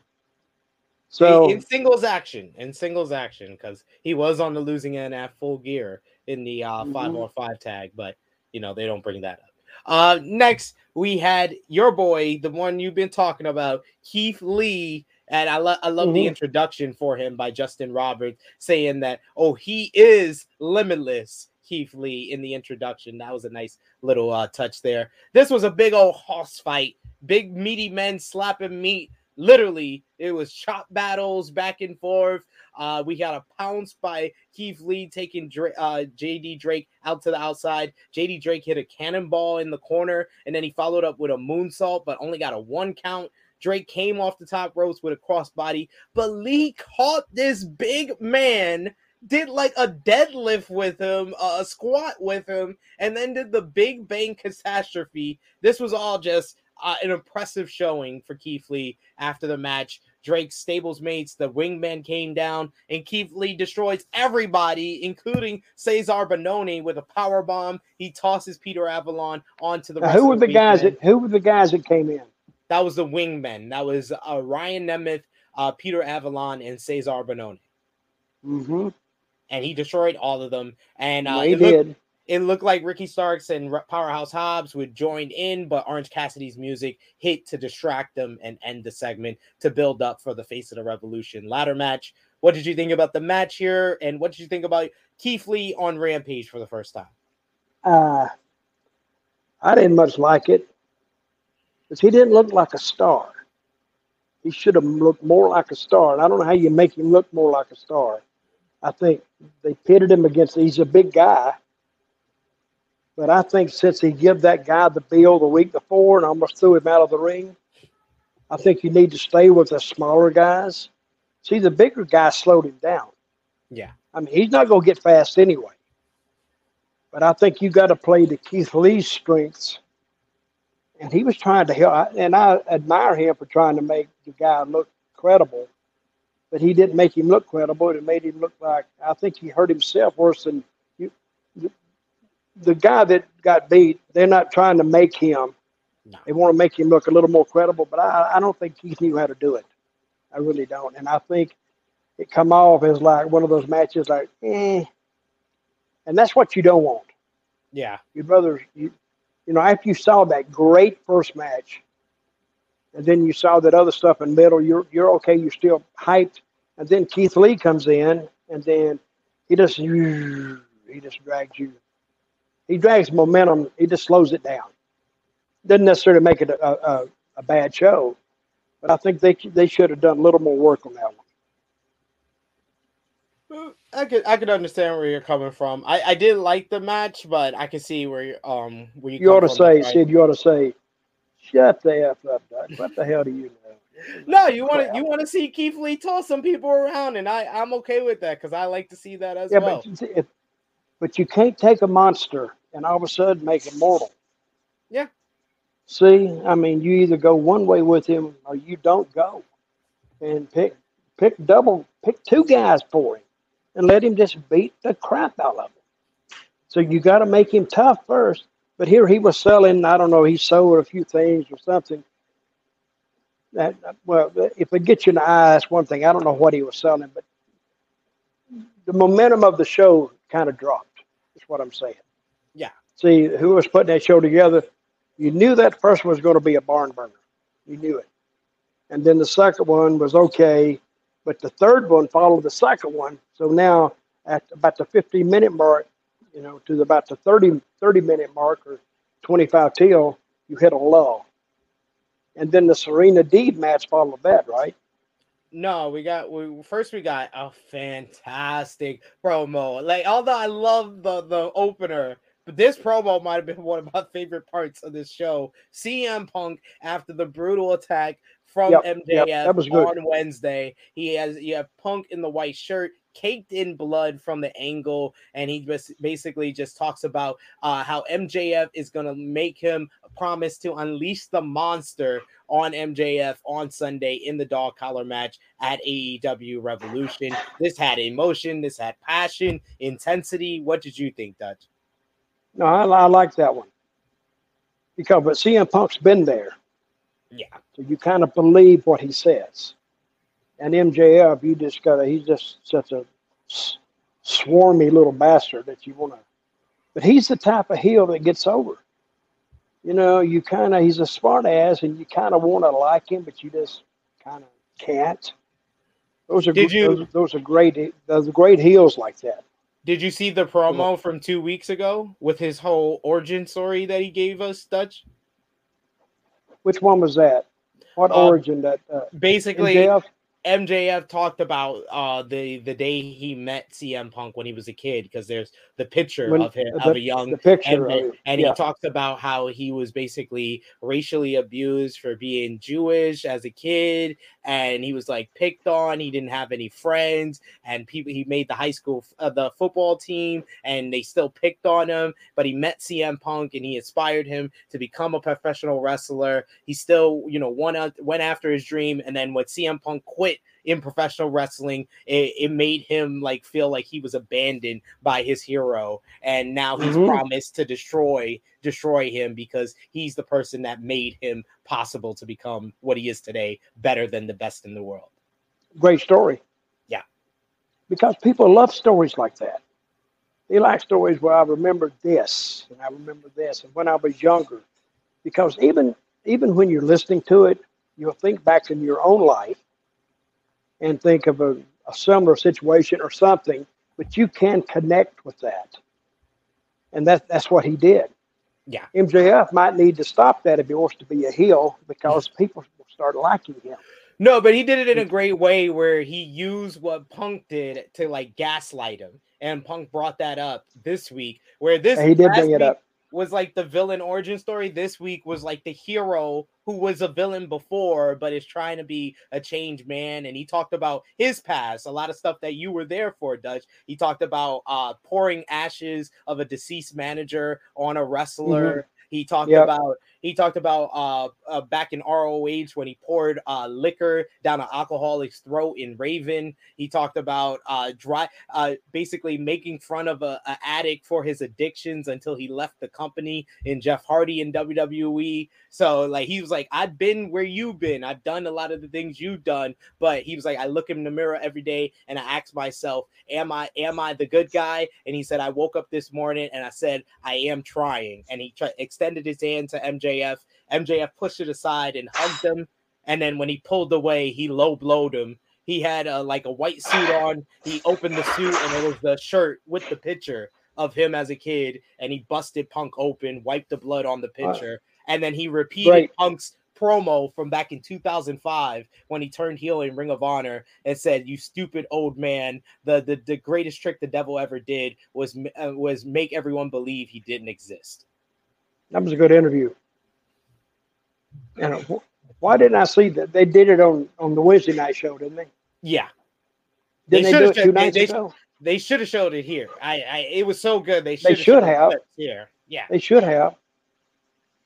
so in singles action, in singles action, because he was on the losing end at full gear in the uh, Mhm. five on five tag, but you know they don't bring that up. Uh, next we had your boy, the one you've been talking about, Keith Lee, and I, lo- I love the Mhm. introduction for him by Justin Roberts saying that oh he is limitless. Keith Lee in the introduction. That was a nice little uh, touch there. This was a big old hoss fight. Big meaty men slapping meat. Literally, it was chop battles back and forth. Uh, we got a pounce by Keith Lee taking Dra- uh, JD Drake out to the outside. JD Drake hit a cannonball in the corner, and then he followed up with a moonsault, but only got a one count. Drake came off the top ropes with a crossbody, but Lee caught this big man, did like a deadlift with him, a squat with him, and then did the Big Bang catastrophe. This was all just uh, an impressive showing for Keith Lee after the match. Drake's stables mates, the wingman came down, and Keith Lee destroys everybody, including Cezar Bononi with a power bomb. He tosses Peter Avalon onto the. now who were the guys wingmen. that who were the guys that came in? That was the wingmen. That was uh, Ryan Nemeth, uh, Peter Avalon, and Cezar Bononi. Mm-hmm. And he destroyed all of them. And uh, he it, looked, did. It looked like Ricky Starks and Powerhouse Hobbs would join in, but Orange Cassidy's music hit to distract them and end the segment to build up for the Face of the Revolution ladder match. What did you think about the match here? And what did you think about Keith Lee on Rampage for the first time? Uh, I didn't much like it because he didn't look like a star. He should have looked more like a star. And I don't know how you make him look more like a star. I think they pitted him against. He's a big guy, but I think since he give that guy the bill the week before and almost threw him out of the ring, I think you need to stay with the smaller guys. See, the bigger guy slowed him down. Yeah. I mean, he's not going to get fast anyway. But I think you got to play to Keith Lee's strengths. And he was trying to help, and I admire him for trying to make the guy look credible. But he didn't make him look credible. It made him look like I think he hurt himself worse than the guy that got beat, they're not trying to make him. No. They want to make him look a little more credible. But I, I don't think Keith knew how to do it. I really don't. And I think it come off as like one of those matches, like, eh. And that's what you don't want. Yeah. You'd rather you, you know, after you saw that great first match, and then you saw that other stuff in middle, you're you're okay. You're still hyped, and then Keith Lee comes in, and then he just he just drags you. He drags momentum. He just slows it down. Doesn't necessarily make it a, a, a bad show, but I think they they should have done a little more work on that one. I could I could understand where you're coming from. I, I did like the match, but I can see where you um where you, You ought to say, right? Sid. You ought to say, "Shut the f up, Doug. What the hell do you know?" No, you want to you want to see Keith Lee toss some people around, and I I'm okay with that because I like to see that as Yeah, well. but but you can't take a monster and all of a sudden make him mortal. Yeah. See, I mean, you either go one way with him or you don't go, and pick pick double pick two guys for him, and let him just beat the crap out of him. So you got to make him tough first. But here he was selling. I don't know. He sold a few things or something. That well, if it gets you in the eye, that's one thing. I don't know what he was selling, but the momentum of the show kind of dropped. Is what I'm saying. Yeah. See, who was putting that show together? You knew that person was going to be a barn burner. You knew it. And then the second one was okay, but the third one followed the second one. So now at about the 15 minute mark, you know, to the, about the 30, 30 minute mark or 25 till, you hit a lull. And then the Serena Deeb match followed that, right? No, we got we first we got a fantastic promo. Like although I love the the opener, but this promo might have been one of my favorite parts of this show. CM Punk after the brutal attack from yep, MJF yep, on Wednesday. He has you have Punk in the white shirt, caked in blood from the angle, and he just basically just talks about uh, how MJF is gonna make him promise to unleash the monster on MJF on Sunday in the dog collar match at AEW Revolution. This had emotion, this had passion, intensity. What did you think, Dutch? No, I, I like that one because but CM Punk's been there. Yeah. So you kind of believe what he says. And MJF, you just gotta, he's just such a swarmy little bastard that you want to, but he's the type of heel that gets over. You know, you kind of, he's a smart ass and you kind of want to like him, but you just kind of can't. Those are, Did you, those, those are great, those are great heels like that. Did you see the promo from two weeks ago with his whole origin story that he gave us, Dutch? Which one was that? What uh, origin? That uh, basically MJF? MJF talked about uh, the the day he met CM Punk when he was a kid because there's the picture when, of him the, of a young picture, and, and yeah. he talked about how he was basically racially abused for being Jewish as a kid, and he was like picked on. He didn't have any friends, and people he made the high school uh, the football team, and they still picked on him. But he met CM Punk, and he inspired him to become a professional wrestler. He still, you know, went out, went after his dream, and then when CM Punk quit in professional wrestling, it, it, made him like feel like he was abandoned by his hero, and now he's mm-hmm. promised to destroy destroy him because he's the person that made him possible to become what he is today, better than the best in the world. Great story. Yeah, because people love stories like that. They like stories where I remember this and I remember this, and when I was younger, because even even when you're listening to it, you'll think back in your own life and think of a, a similar situation or something, but you can connect with that. And that, that's what he did. Yeah. MJF might need to stop that if he wants to be a heel because mm-hmm. people will start liking him. No, but he did it in a great way where he used what Punk did to like gaslight him. And Punk brought that up this week, where this he did bring it up was like the villain origin story. This week was like the hero who was a villain before, but is trying to be a changed man. And he talked about his past, a lot of stuff that you were there for, Dutch. He talked about uh, pouring ashes of a deceased manager on a wrestler. Mm-hmm. He talked yep. about he talked about uh, uh, back in ROH when he poured uh, liquor down an alcoholic's throat in Raven. He talked about uh, dry, basically making fun of a, a, addict for his addictions until he left the company in Jeff Hardy in WWE. So like he was like, I've been where you've been. I've done a lot of the things you've done, but he was like, I look in the mirror every day and I ask myself, Am I am I the good guy? And he said, I woke up this morning and I said, I am trying. And he extended his hand to MJ MJF. MJF pushed it aside and hugged him. And then when he pulled away, he low blowed him. He had a, like a white suit on. He opened the suit and it was the shirt with the picture of him as a kid. And he busted Punk open, wiped the blood on the picture. And then he repeated right. Punk's promo from back in 2005 when he turned heel in Ring of Honor and said, "You stupid old man, the the, the greatest trick the devil ever did was uh, was make everyone believe he didn't exist." That was a good interview. And why didn't I see that? They did it on on the Wednesday night show, didn't they? Yeah. Didn't they, they do it two nights they, ago? They should have showed it here. I, I it was so good. They should. They should have. Here, yeah. They should have.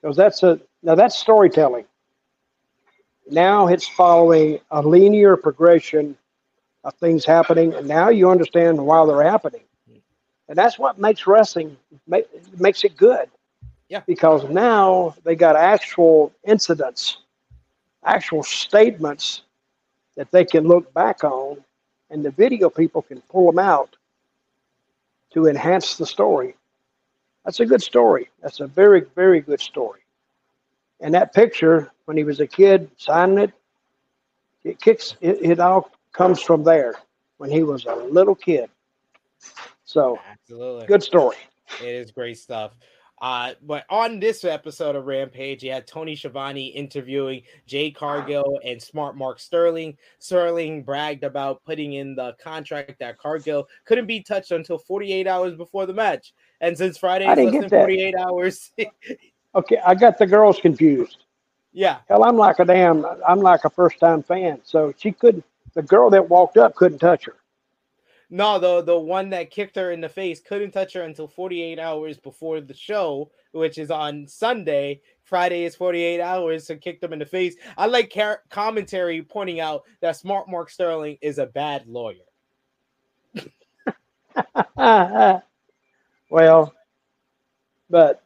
Because that's a now that's storytelling. Now it's following a linear progression of things happening, and now you understand why they're happening, and that's what makes wrestling make, makes it good. Yeah. Because now they got actual incidents, actual statements that they can look back on, and the video people can pull them out to enhance the story. That's a good story. That's a very, very good story. And that picture, when he was a kid signing it, it kicks. It, it all comes from there when he was a little kid. So, Absolutely. good story. It is great stuff. Uh, but on this episode of Rampage, you had Tony Schiavone interviewing Jade Cargill and Smart Mark Sterling. Sterling bragged about putting in the contract that Cargill couldn't be touched until 48 hours before the match. And since Friday I is didn't less get than that. 48 hours, Okay, I got the girls confused. yeah, Hell, I'm like a damn. I'm like a first time fan. So she couldn't. The girl that walked up couldn't touch her. No, the the one that kicked her in the face couldn't touch her until 48 hours before the show, which is on Sunday. Friday is 48 hours to kick them in the face. I like car- commentary pointing out that Smart Mark Sterling is a bad lawyer. well, but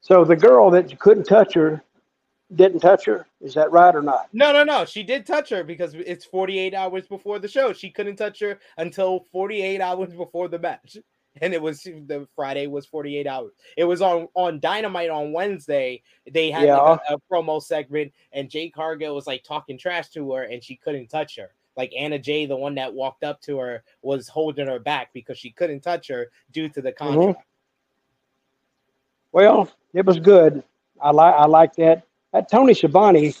so the girl that you couldn't touch her didn't touch her. Is that right or not? No, no, no. She did touch her because it's 48 hours before the show. She couldn't touch her until 48 hours before the match. And it was the Friday was 48 hours. It was on on Dynamite on Wednesday. They had like a, a promo segment, and Jade Cargill was like talking trash to her, and she couldn't touch her. Like Anna Jay, the one that walked up to her, was holding her back because she couldn't touch her due to the mm-hmm. contract. Well, it was good. I like I like that. That Tony Schiavone.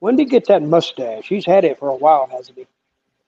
When did he get that mustache? He's had it for a while, hasn't he?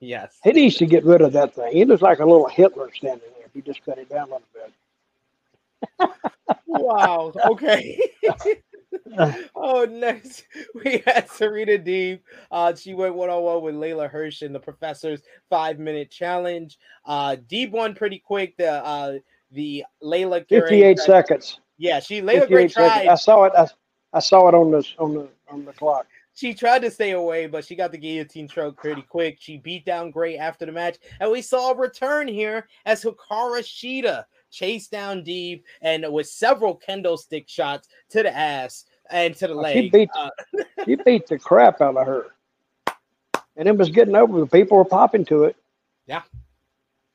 Yes. He needs to get rid of that thing. He looks like a little Hitler standing there. If he just cut it down a little bit. Wow. Okay. oh, next we had Serena Deeb. Uh, she went one on one with Leyla Hirsch in the Professor's five minute challenge. Uh, Deeb won pretty quick. The uh, the Leyla carrying- Fifty-eight seconds. Yeah, she Leyla 58 seconds. tried. I saw it. I, I saw it on the on the on the clock. She tried to stay away, but she got the guillotine choke pretty quick. She beat down Gray after the match, and we saw a return here as Hikaru Shida chased down Deeb and with several kendo stick shots to the ass and to the leg. she beat Uh, she beat the crap out of her, and it was getting over. The people were popping to it. Yeah.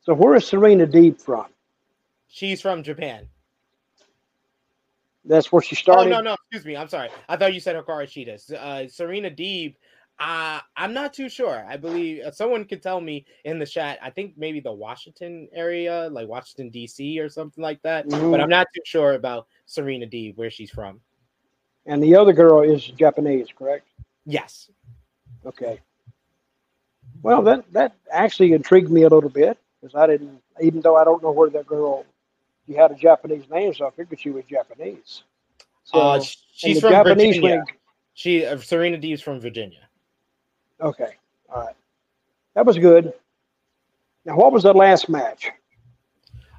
So where is Serena Deeb from? she's from Japan. That's where she Oh started. no, no, no, excuse me. I'm sorry. I thought you said Hikaru Shida. Uh, Serena Deeb. Uh, I'm not too sure. I believe uh, someone could tell me in the chat. I think maybe the Washington area, like Washington D.C. or something like that. Mhm. But I'm not too sure about Serena Deeb, where she's from. And the other girl is Japanese, correct? Yes. Okay. Well, that that actually intrigued me a little bit because I didn't, even though I don't know where that girl, she had a Japanese name, so I figured she was Japanese. So, uh, she's from Japanese Virginia. She uh, Serena Deeb's from Virginia. Okay, all right, that was good. Now, what was the last match?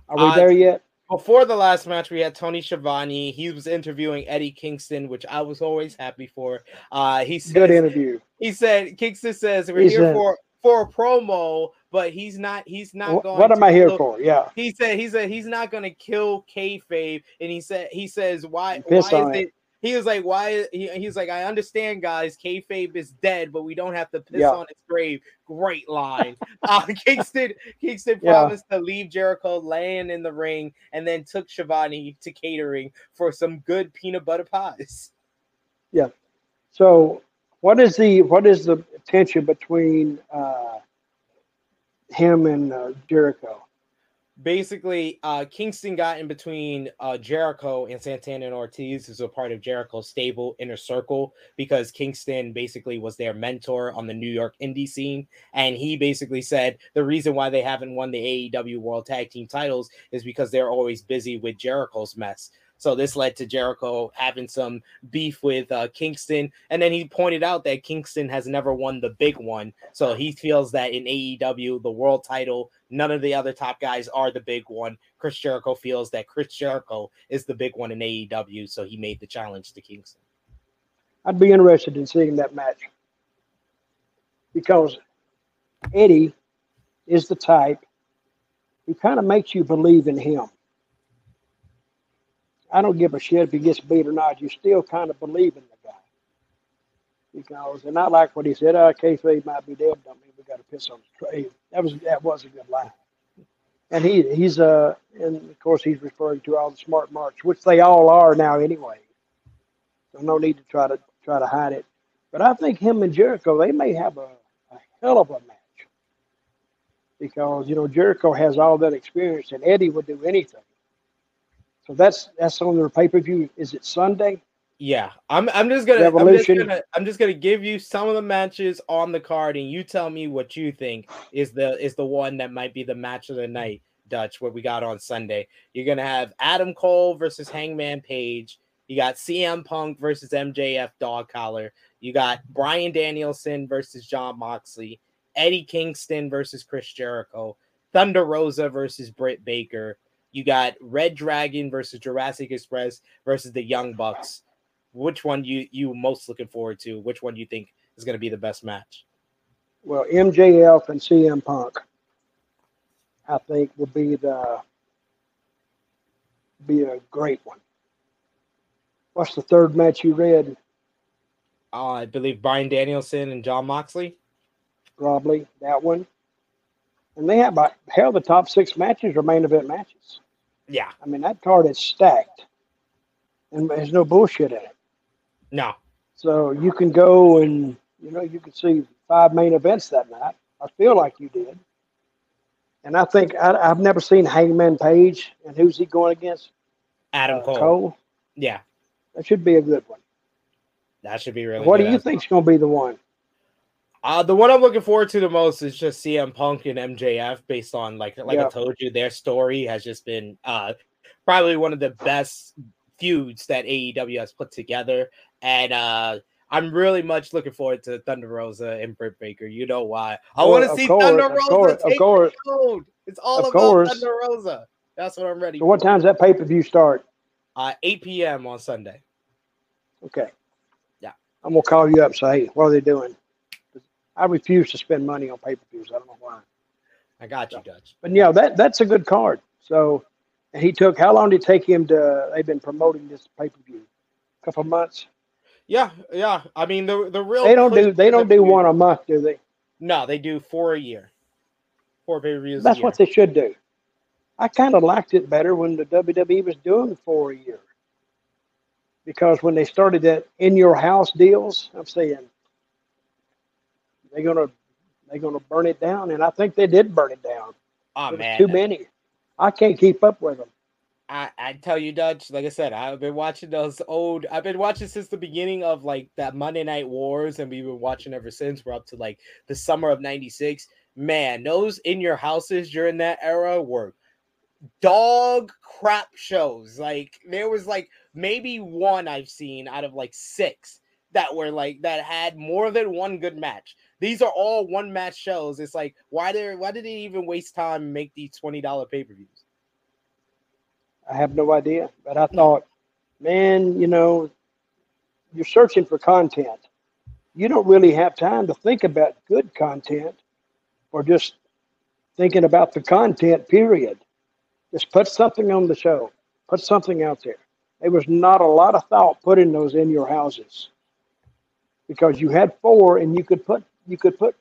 Are we Uh, there yet? Before the last match, we had Tony Schiavone. He was interviewing Eddie Kingston, which I was always happy for. Uh, he said, Good interview. he said Kingston says we're He here said- for for a promo, but he's not he's not going. What am I here kill- for? Yeah, He said he said he's not going to kill kayfabe, and he said he says why why is it. it? He was like, why? He, he's like, I understand, guys. Kayfabe is dead, but we don't have to piss Yeah. on its grave. Great line. uh, Kingston Kingston Yeah. promised to leave Jericho laying in the ring, and then took Schiavone to catering for some good peanut butter pies. Yeah. So, what is the what is the tension between uh, him and uh, Jericho? basically uh Kingston got in between uh Jericho and Santana and Ortiz who's a part of Jericho's stable inner circle because Kingston basically was their mentor on the New York indie scene and he basically said the reason why they haven't won the AEW World Tag Team titles is because they're always busy with Jericho's mess. So this led to Jericho having some beef with uh, Kingston, and then he pointed out that Kingston has never won the big one. So he feels that in AEW, the world title, none of the other top guys are the big one. Chris Jericho feels that Chris Jericho is the big one in AEW, so he made the challenge to Kingston. I'd be interested in seeing that match because Eddie is the type who kind of makes you believe in him. I don't give a shit if he gets beat or not. You still kind of believe in the guy because, and I like what he said. Uh, kayfabe might be dead. Don't mean we got to piss on his grave. That was that was a good line. and he he's uh and of course he's referring to all the smart marks, which they all are now anyway. So no need to try to try to hide it. But I think him and Jericho they may have a, a hell of a match because you know Jericho has all that experience, and Eddie would do anything. So that's that's on their pay per view. Is it Sunday? Yeah, I'm. I'm just gonna. I'm just gonna. I'm just gonna give you some of the matches on the card, and you tell me what you think is the is the one that might be the match of the night. Dutch, what we got on Sunday. You're gonna have Adam Cole versus Hangman Page. You got CM Punk versus MJF Dog Collar. You got Bryan Danielson versus Jon Moxley. Eddie Kingston versus Chris Jericho. Thunder Rosa versus Britt Baker. You got Red Dragon versus Jurassic Express versus the Young Bucks. Which one you you most looking forward to? Which one do you think is going to be the best match? Well, MJF and CM Punk. I think will be the be a great one. What's the third match you read? Uh, I believe Bryan Danielson and Jon Moxley. Probably that one. And they have about hell the top six matches are main event matches. Yeah. I mean that card is stacked. And there's no bullshit in it. No. So you can go and you know, you can see five main events that night. I feel like you did. And I think I, have never seen Hangman Page. And who's he going against? Adam uh, Cole. Cole. Yeah, that should be a good one. That should be really. What do you think's going to be the one? Uh, the one I'm looking forward to the most is just CM Punk and MJF, based on like like I told you, their story has just been uh probably one of the best feuds that AEW has put together, and uh I'm really much looking forward to Thunder Rosa and Britt Baker. You know why? I want to see course, Thunder Rosa course, take the code. It's all of about course. Thunder Rosa. That's what I'm ready. So, what time's that pay per view start? Uh, 8 p.m. on Sunday. Okay. Yeah. I'm gonna call you up. Say, hey, what are they doing? I refuse to spend money on pay per views. I don't know why. I got you, Dutch. But yeah, that that's a good card. So he took. How long did it take him to? They've been promoting this pay per view. A couple months. Yeah, yeah. I mean, the the real they don't do they don't do one a month, do they? No, they do four a year. Four pay per views. That's what they should do. I kind of liked it better when the WWE was doing four a year. Because when they started that in your house deals, I'm saying they're gonna they're gonna burn it down, and I think they did burn it down. Oh man, too many. I can't keep up with them. I, I tell you, Dutch, like I said, I've been watching those old, I've been watching since the beginning of like that Monday Night Wars, and we've been watching ever since. We're up to like the summer of 96. Man, those in your houses during that era were dog crap shows. Like there was like maybe one I've seen out of like six that were like that had more than one good match. These are all one match shows. It's like why did why did they even waste time and make these twenty dollar pay per views? I have no idea. But I mm. thought, man, you know, you're searching for content. You don't really have time to think about good content or just thinking about the content, period. Just put something on the show, put something out there. There was not a lot of thought put in those in your houses because you had four and you could put, you could put,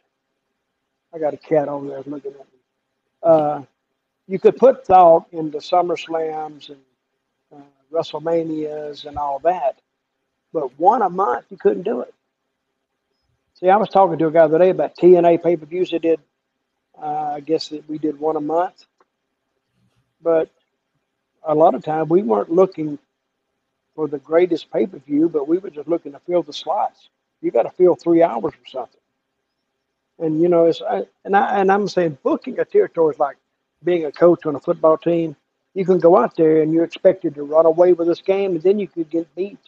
I got a cat over there looking at me. Uh, you could put thought into SummerSlams and uh, WrestleManias and all that, but one a month you couldn't do it. See, I was talking to a guy today about TNA pay per views. They did, uh, I guess that we did one a month, but a lot of time we weren't looking for the greatest pay per view, but we were just looking to fill the slots. You got to fill three hours or something. And you know, it's I, and I and I'm saying booking a territory is like being a coach on a football team, you can go out there and you're expected to run away with this game, and then you could get beat.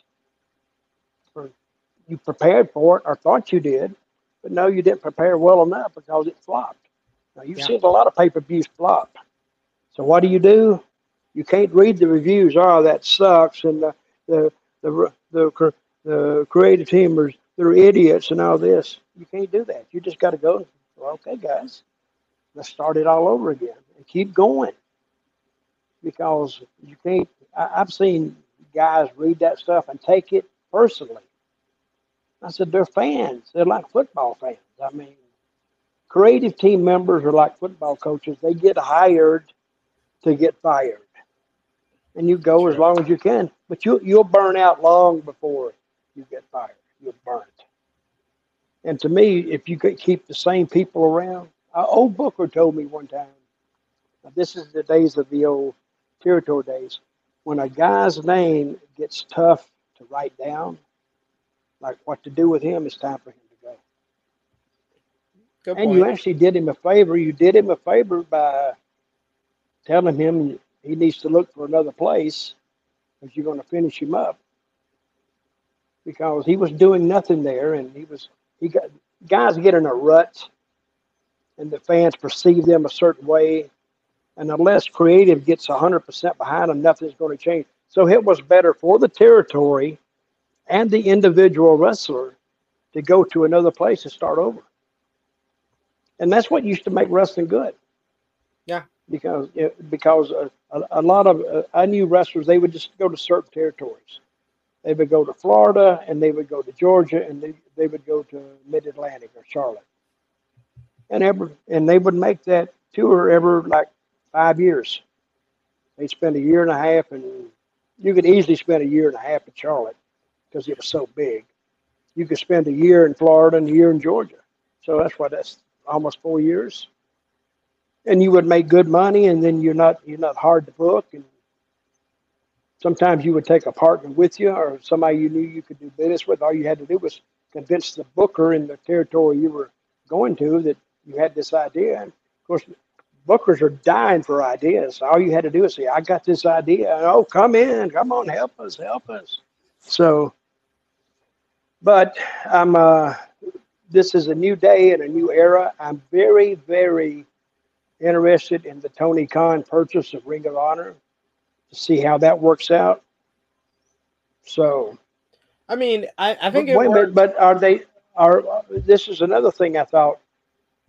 Or you prepared for it or thought you did, but no, you didn't prepare well enough because it flopped. Now you've yeah. seen a lot of pay per views flop. So what do you do? You can't read the reviews. Oh, that sucks, and the the the the, the creative teamers they're idiots and all this. You can't do that. You just got to go. Well, okay, guys, let's start it all over again and keep going because you can't. I, I've seen guys read that stuff and take it personally. I said they're fans. They're like football fans. I mean, creative team members are like football coaches. They get hired to get fired. And you go as long as you can, but you you'll burn out long before you get fired. You'll burn it. And to me, if you could keep the same people around, uh, old Booker told me one time. This is the days of the old territory days. When a guy's name gets tough to write down, like what to do with him, it's time for him to go. Good and point. you actually did him a favor. You did him a favor by telling him he needs to look for another place because you're going to finish him up. Because he was doing nothing there, and he was he got guys get in a rut, and the fans perceive them a certain way, and unless creative gets 100% behind them, nothing's going to change. So it was better for the territory and the individual wrestler to go to another place and start over. And that's what used to make wrestling good. Yeah. Because because a, a, a lot of uh, I knew wrestlers they would just go to certain territories. They would go to Florida and they would go to Georgia and they, they would go to Mid Atlantic or Charlotte. And ever and they would make that tour every like five years. They spend a year and a half, and you could easily spend a year and a half in Charlotte because it was so big. You could spend a year in Florida and a year in Georgia. So that's why that's almost four years. And you would make good money, and then you're not you're not hard to book. And sometimes you would take a partner with you, or somebody you knew you could do business with. All you had to do was convince the booker in the territory you were going to that you had this idea. And of course, bookers are dying for ideas. All you had to do is say, I got this idea. Oh, come in. Come on, help us, help us. So, but I'm, uh, this is a new day and a new era. I'm very, very interested in the Tony Khan purchase of Ring of Honor see how that works out. So, I mean, I, I think but, wait a minute, but are they are this is another thing I thought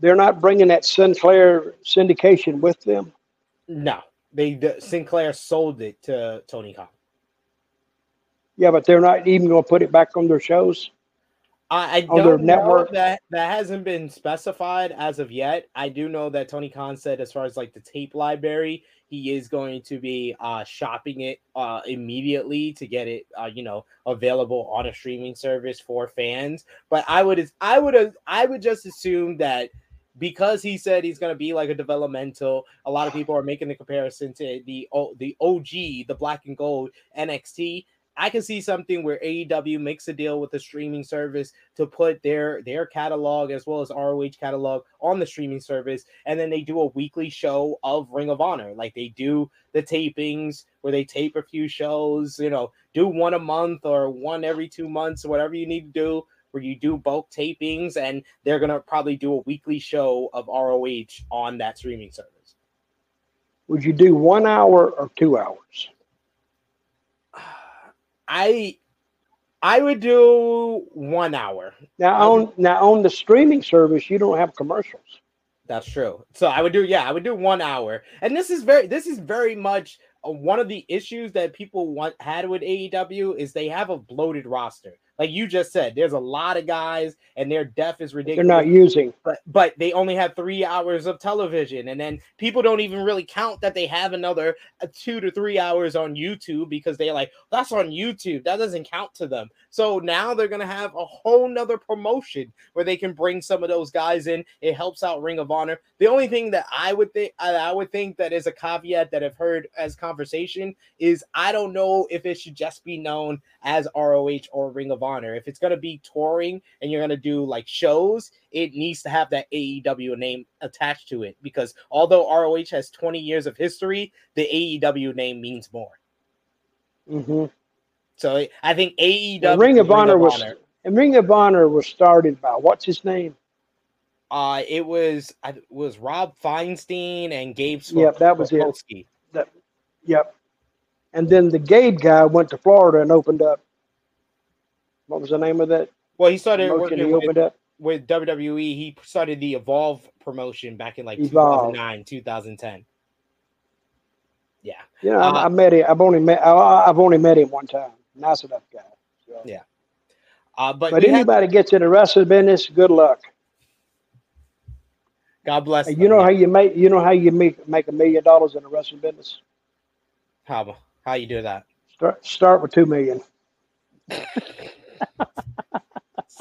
they're not bringing that Sinclair syndication with them. No, they the, Sinclair sold it to Tony Khan. Yeah, but they're not even going to put it back on their shows. I, I don't know that that hasn't been specified as of yet. I do know that Tony Khan said, as far as like the tape library, he is going to be uh, shopping it uh, immediately to get it, uh, you know, available on a streaming service for fans. But I would, I would, I would just assume that because he said he's going to be like a developmental. A lot of people are making the comparison to the the OG, the black and gold NXT. I can see something where AEW makes a deal with a streaming service to put their their catalog as well as ROH catalog on the streaming service, and then they do a weekly show of Ring of Honor, like they do the tapings where they tape a few shows. You know, do one a month or one every two months, whatever you need to do where you do bulk tapings and they're to probably do a weekly show of ROH on that streaming service. Would you do one hour or two hours? I I would do one hour. Now on now on the streaming service, you don't have commercials. That's true. So I would do yeah, I would do one hour. And this is very this is very much uh, one of the issues that people want had with AEW is they have a bloated roster like you just said, there's a lot of guys and their depth is ridiculous. They're not using, but but they only have three hours of television, and then people don't even really count that they have another uh, two to three hours on YouTube because they're like, that's on YouTube. That doesn't count to them. So now they're gonna have a whole nother promotion where they can bring some of those guys in. It helps out Ring of Honor. The only thing that I would think I would think that is a caveat that I've heard as conversation is I don't know if it should just be known as ROH or Ring of Honor honor. If it's going to be touring and you're going to do like shows, it needs to have that AEW name attached to it because although ROH has 20 years of history, the AEW name means more. Mm-hmm. So I think AEW Ring of Honor Ring of was Honor, and Ring of Honor was started by what's his name? Uh, it was it was Rob Feinstein and Gabe. Yep, that was it. That, yep. And then the Gabe guy went to Florida and opened up what was the name of that? Well, he started working he with, with, WWE. He started the Evolve promotion back in like Evolve. 2009, 2010. Yeah. Yeah, uh, I, I, met him. I've only met. I, have only met him one time. Nice enough guy. So. Yeah. Uh, but but anybody have, gets in the wrestling business, good luck. God bless. You know how you make you know how you make make a million dollars in the wrestling business? How how you do that? Start start with two million.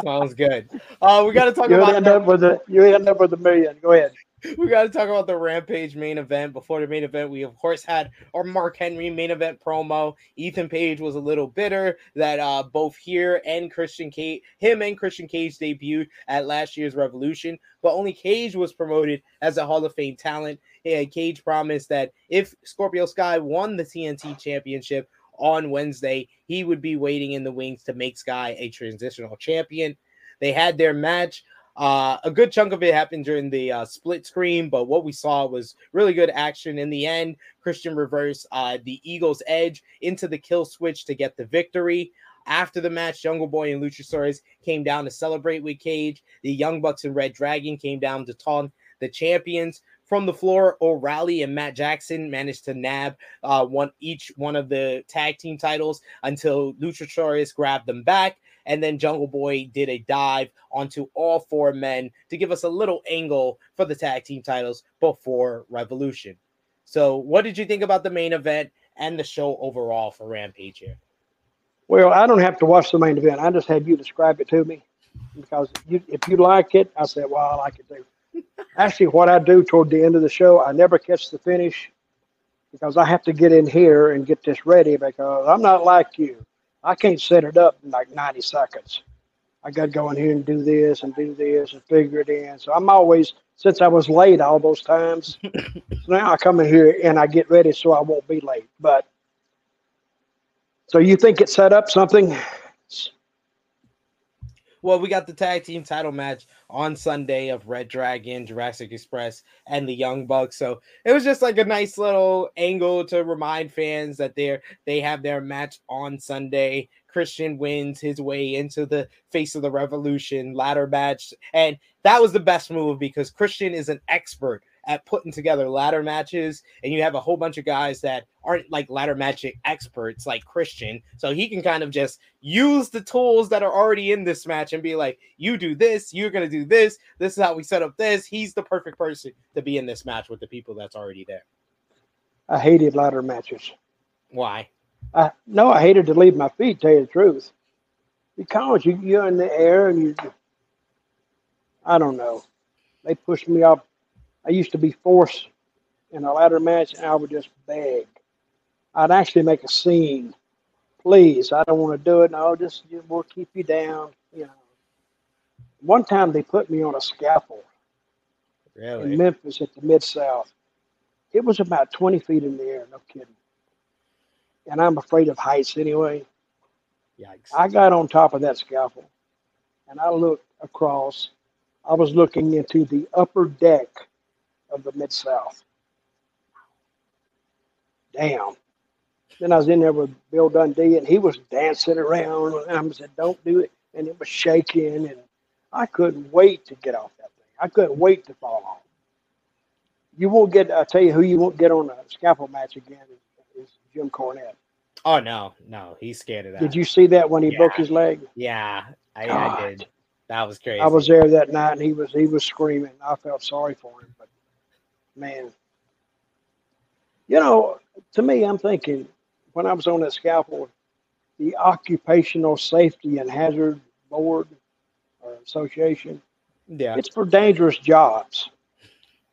Sounds good. Uh, we got to talk you about end up with a you end up with a million. Go ahead. We got to talk about the Rampage main event. Before the main event, we of course had our Mark Henry main event promo. Ethan Page was a little bitter that uh, both here and Christian Cage, him and Christian Cage debuted at last year's Revolution, but only Cage was promoted as a Hall of Fame talent. Yeah, Cage promised that if Scorpio Sky won the TNT Championship on Wednesday, he would be waiting in the wings to make Sky a transitional champion. They had their match. Uh, a good chunk of it happened during the uh, split screen, but what we saw was really good action in the end. Christian reversed uh, the Eagles' edge into the kill switch to get the victory. After the match, Jungle Boy and Luchasaurus came down to celebrate with Cage. The Young Bucks and Red Dragon came down to taunt the champions. From the floor, O'Reilly and Matt Jackson managed to nab uh, one each one of the tag team titles until Luchasaurus grabbed them back, and then Jungle Boy did a dive onto all four men to give us a little angle for the tag team titles before Revolution. So, what did you think about the main event and the show overall for Rampage here? Well, I don't have to watch the main event. I just had you describe it to me because you, if you like it, I said, well, I like it too. Actually, what I do toward the end of the show, I never catch the finish because I have to get in here and get this ready because I'm not like you. I can't set it up in like 90 seconds. I got to go in here and do this and do this and figure it in. So I'm always, since I was late all those times, so now I come in here and I get ready so I won't be late. But so you think it set up something? Well, we got the tag team title match on Sunday of Red Dragon, Jurassic Express, and the Young Bucks. So it was just like a nice little angle to remind fans that they're they have their match on Sunday. Christian wins his way into the face of the revolution ladder match. And that was the best move because Christian is an expert at putting together ladder matches, and you have a whole bunch of guys that aren't like ladder matching experts like Christian. So he can kind of just use the tools that are already in this match and be like, you do this, you're gonna do this, this is how we set up this. He's the perfect person to be in this match with the people that's already there. I hated ladder matches. Why? I no, I hated to leave my feet, tell you the truth. Because you you're in the air and you I don't know. They pushed me up I used to be forced in a ladder match, and I would just beg. I'd actually make a scene. Please, I don't want to do it. No, just, we'll keep you down. You know. One time they put me on a scaffold really? in Memphis at the Mid South. It was about 20 feet in the air, no kidding. And I'm afraid of heights anyway. Yikes. I got on top of that scaffold and I looked across. I was looking into the upper deck of the Mid South. Damn. Then I was in there with Bill Dundee, and he was dancing around, and I said, "Don't do it," and it was shaking, and I couldn't wait to get off that thing. I couldn't wait to fall off. You won't get. I tell you who you won't get on a scaffold match again is, is Jim Cornette. Oh no, no, he's scared of that. Did you see that when he Yeah. broke his leg? Yeah, I, I did. That was crazy. I was there that night, and he was he was screaming. I felt sorry for him, man, you know, to me, I'm thinking when I was on that scaffold, the Occupational Safety and Hazard Board or Association, yeah. it's for dangerous jobs,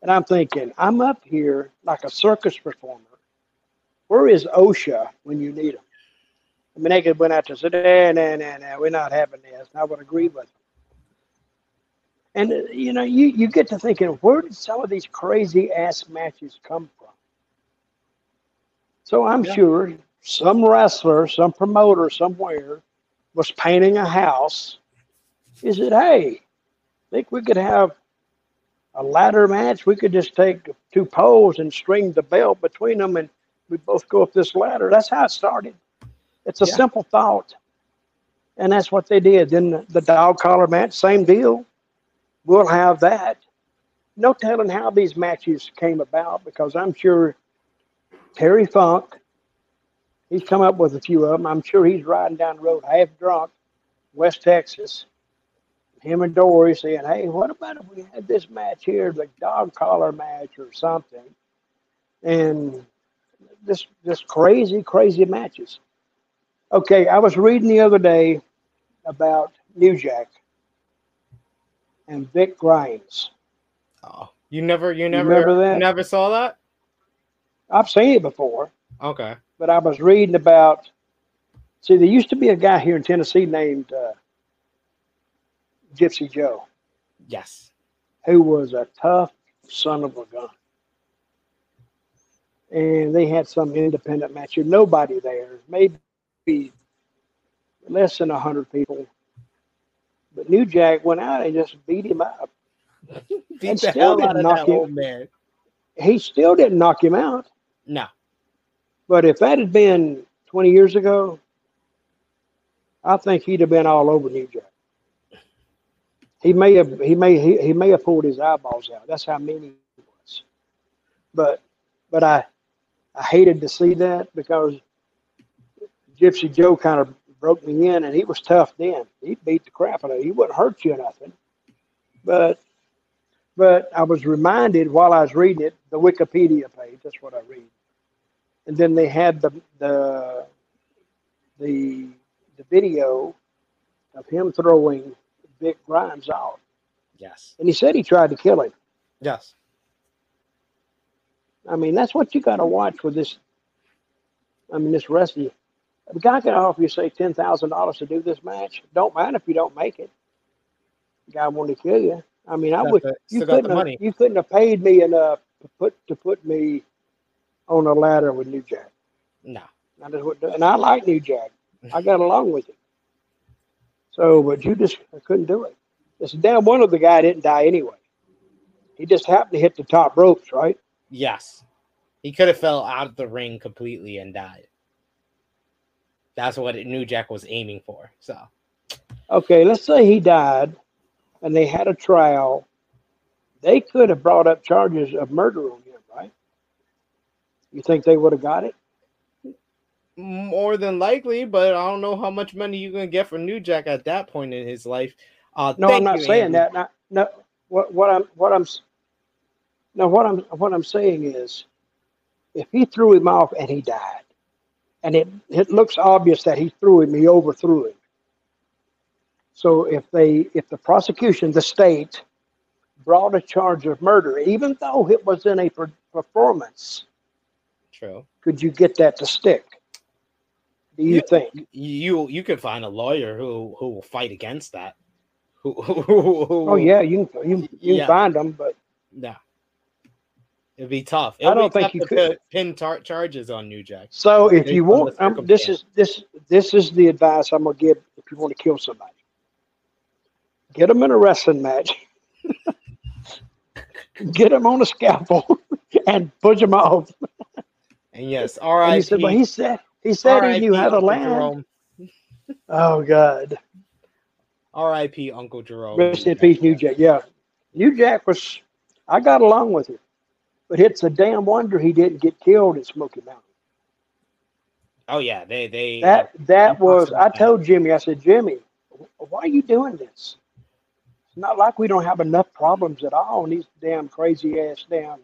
and I'm thinking I'm up here like a circus performer. Where is OSHA when you need them? I mean, they could went out to say, nah, nah, nah, nah, we're not having this. And I would agree with them. And uh, you know, you, you get to thinking, where did some of these crazy ass matches come from? So I'm Yeah. sure some wrestler, some promoter somewhere was painting a house. He said, Hey, think we could have a ladder match? We could just take two poles and string the belt between them and we both go up this ladder. That's how it started. It's a Yeah. simple thought. And that's what they did. Then the, the dog collar match, same deal. We'll have that. No telling how these matches came about because I'm sure Terry Funk, he's come up with a few of them. I'm sure he's riding down the road half drunk, West Texas, him and Dory saying, "Hey, what about if we had this match here, the dog collar match or something?" And this this crazy, crazy matches. Okay, I was reading the other day about New Jack and Vic Grimes. Oh, you never, you never, remember that? never saw that? I've seen it before, Okay. but I was reading about. See, there used to be a guy here in Tennessee named uh, Gypsy Joe, Yes. who was a tough son of a gun. And they had some independent match. Nobody there, maybe less than hundred people. But New Jack went out and just beat him up. Beat And the still hell didn't knock him. man. He still didn't knock him out. No. But if that had been 20 years ago, I think he'd have been all over New Jack. He may have he may he, he may have pulled his eyeballs out. That's how mean he was. But but I I hated to see that because Gypsy Joe kind of broke me in and he was tough then. He beat the crap out of you. He wouldn't hurt you or nothing. But but I was reminded while I was reading it, the Wikipedia page, that's what I read and then they had the the the the video of him throwing Vic Grimes out, Yes. and he said he tried to kill him. Yes. I mean, that's what you got to watch with this. I mean, this wrestling. The guy can offer you say ten thousand dollars to do this match. Don't mind if you don't make it. The guy wanted to kill you. I mean, I would. You couldn't. money. Have, you couldn't have paid me enough to put to put me on a ladder with New Jack. No. I just wouldn't and I like New Jack. I got along with him. So, but you just couldn't do it. It's damn one of the guy didn't die anyway. He just happened to hit the top ropes, right? Yes. He could have fell out of the ring completely and died. That's what it, New Jack was aiming for. So Okay, let's say he died and they had a trial. They could have brought up charges of murder on him, right? You think they would have got it? more than likely, but I don't know how much money you're gonna get from New Jack at that point in his life. Uh, No, I'm not you, saying Andy. that. Not, no, what what I'm what I'm s- no what I'm what I'm saying is, if he threw him off and he died, and it it looks obvious that he threw him, he overthrew him. So if they if the prosecution, the state, brought a charge of murder, even though it was in a per- performance, True. could you get that to stick? Do you Yeah. think? You you could find a lawyer who who will fight against that. Who, who, who, who Oh yeah, you can you, you Yeah. find them, but No. It'd be tough. I don't think you could. pin tar- charges on New Jack. So if you want, um, this is this this is the advice I'm gonna give if you want to kill somebody. Get them in a wrestling match. Get them on a scalpel and push them off. And yes, And R.I.P. he said, but he said he said he knew how to land. Oh God, R.I.P. Uncle Jerome. rest in peace, New Jack. Yeah, New Jack was. I got along with him, but it's a damn wonder he didn't get killed in Smoky Mountain. Oh yeah, they they That that was. I told Jimmy. I said, Jimmy, why are you doing this? It's not like we don't have enough problems at all. And these damn crazy ass damn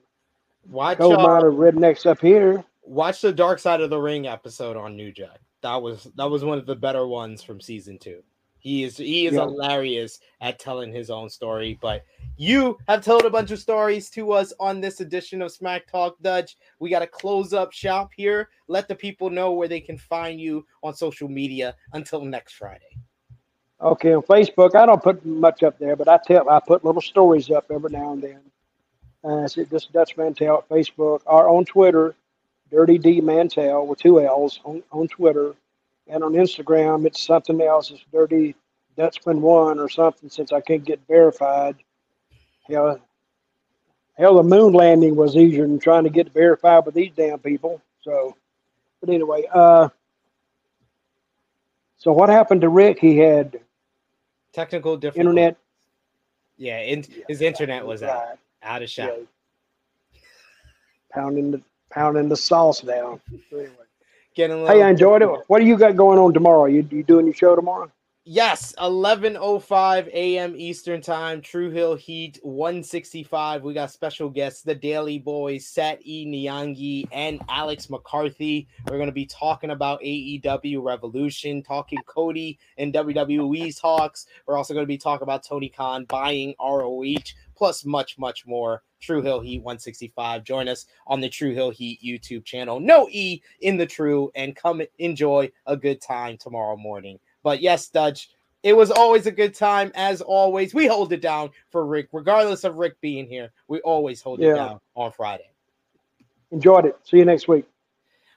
watch uh, miner rednecks up here. watch the Dark Side of the Ring episode on New Jack. That was that was one of the better ones from season two. He is he is hilarious at telling his own story. But you have told a bunch of stories to us on this edition of Smack Talk Dutch. We got to close up shop here. Let the people know where they can find you on social media until next Friday. Okay, on Facebook, I don't put much up there, but I tell I put little stories up every now and then. Uh, I said this Dutch Mantell at Facebook or on Twitter, Dirty D Mantell with two L's on, on Twitter, and on Instagram it's something else. It's Dirty Dutchman One or something since I can't get verified. Hell, hell, the moon landing was easier than trying to get verified with these damn people. So, but anyway, uh, so what happened to Rick? He had Technical difficulty. internet. Yeah, in, his internet was out, Right, out of yeah. shot. pounding the pounding the sauce down. Anyway. Getting a Hey, I enjoyed it. What do you got going on tomorrow? You you doing your show tomorrow? Yes, 11:05 a.m. Eastern Time, True Hill Heat 165. We got special guests, the Daily Boys, Sat E. Nyangi, and Alex McCarthy. We're going to be talking about AEW Revolution, talking Cody and WWE's talks. We're also going to be talking about Tony Khan buying ROH, plus much, much more. True Hill Heat 165. Join us on the True Hill Heat YouTube channel. No E in the True, and come enjoy a good time tomorrow morning. But yes, Dutch, it was always a good time. As always, we hold it down for Rick, regardless of Rick being here. We always hold yeah. it down on Friday. Enjoyed it. See you next week.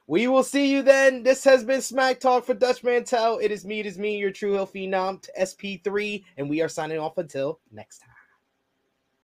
We will see you then. This has been Smack Talk for Dutch Mantell. It is me, it is me, your True Hill Phenom SP3, and we are signing off until next time.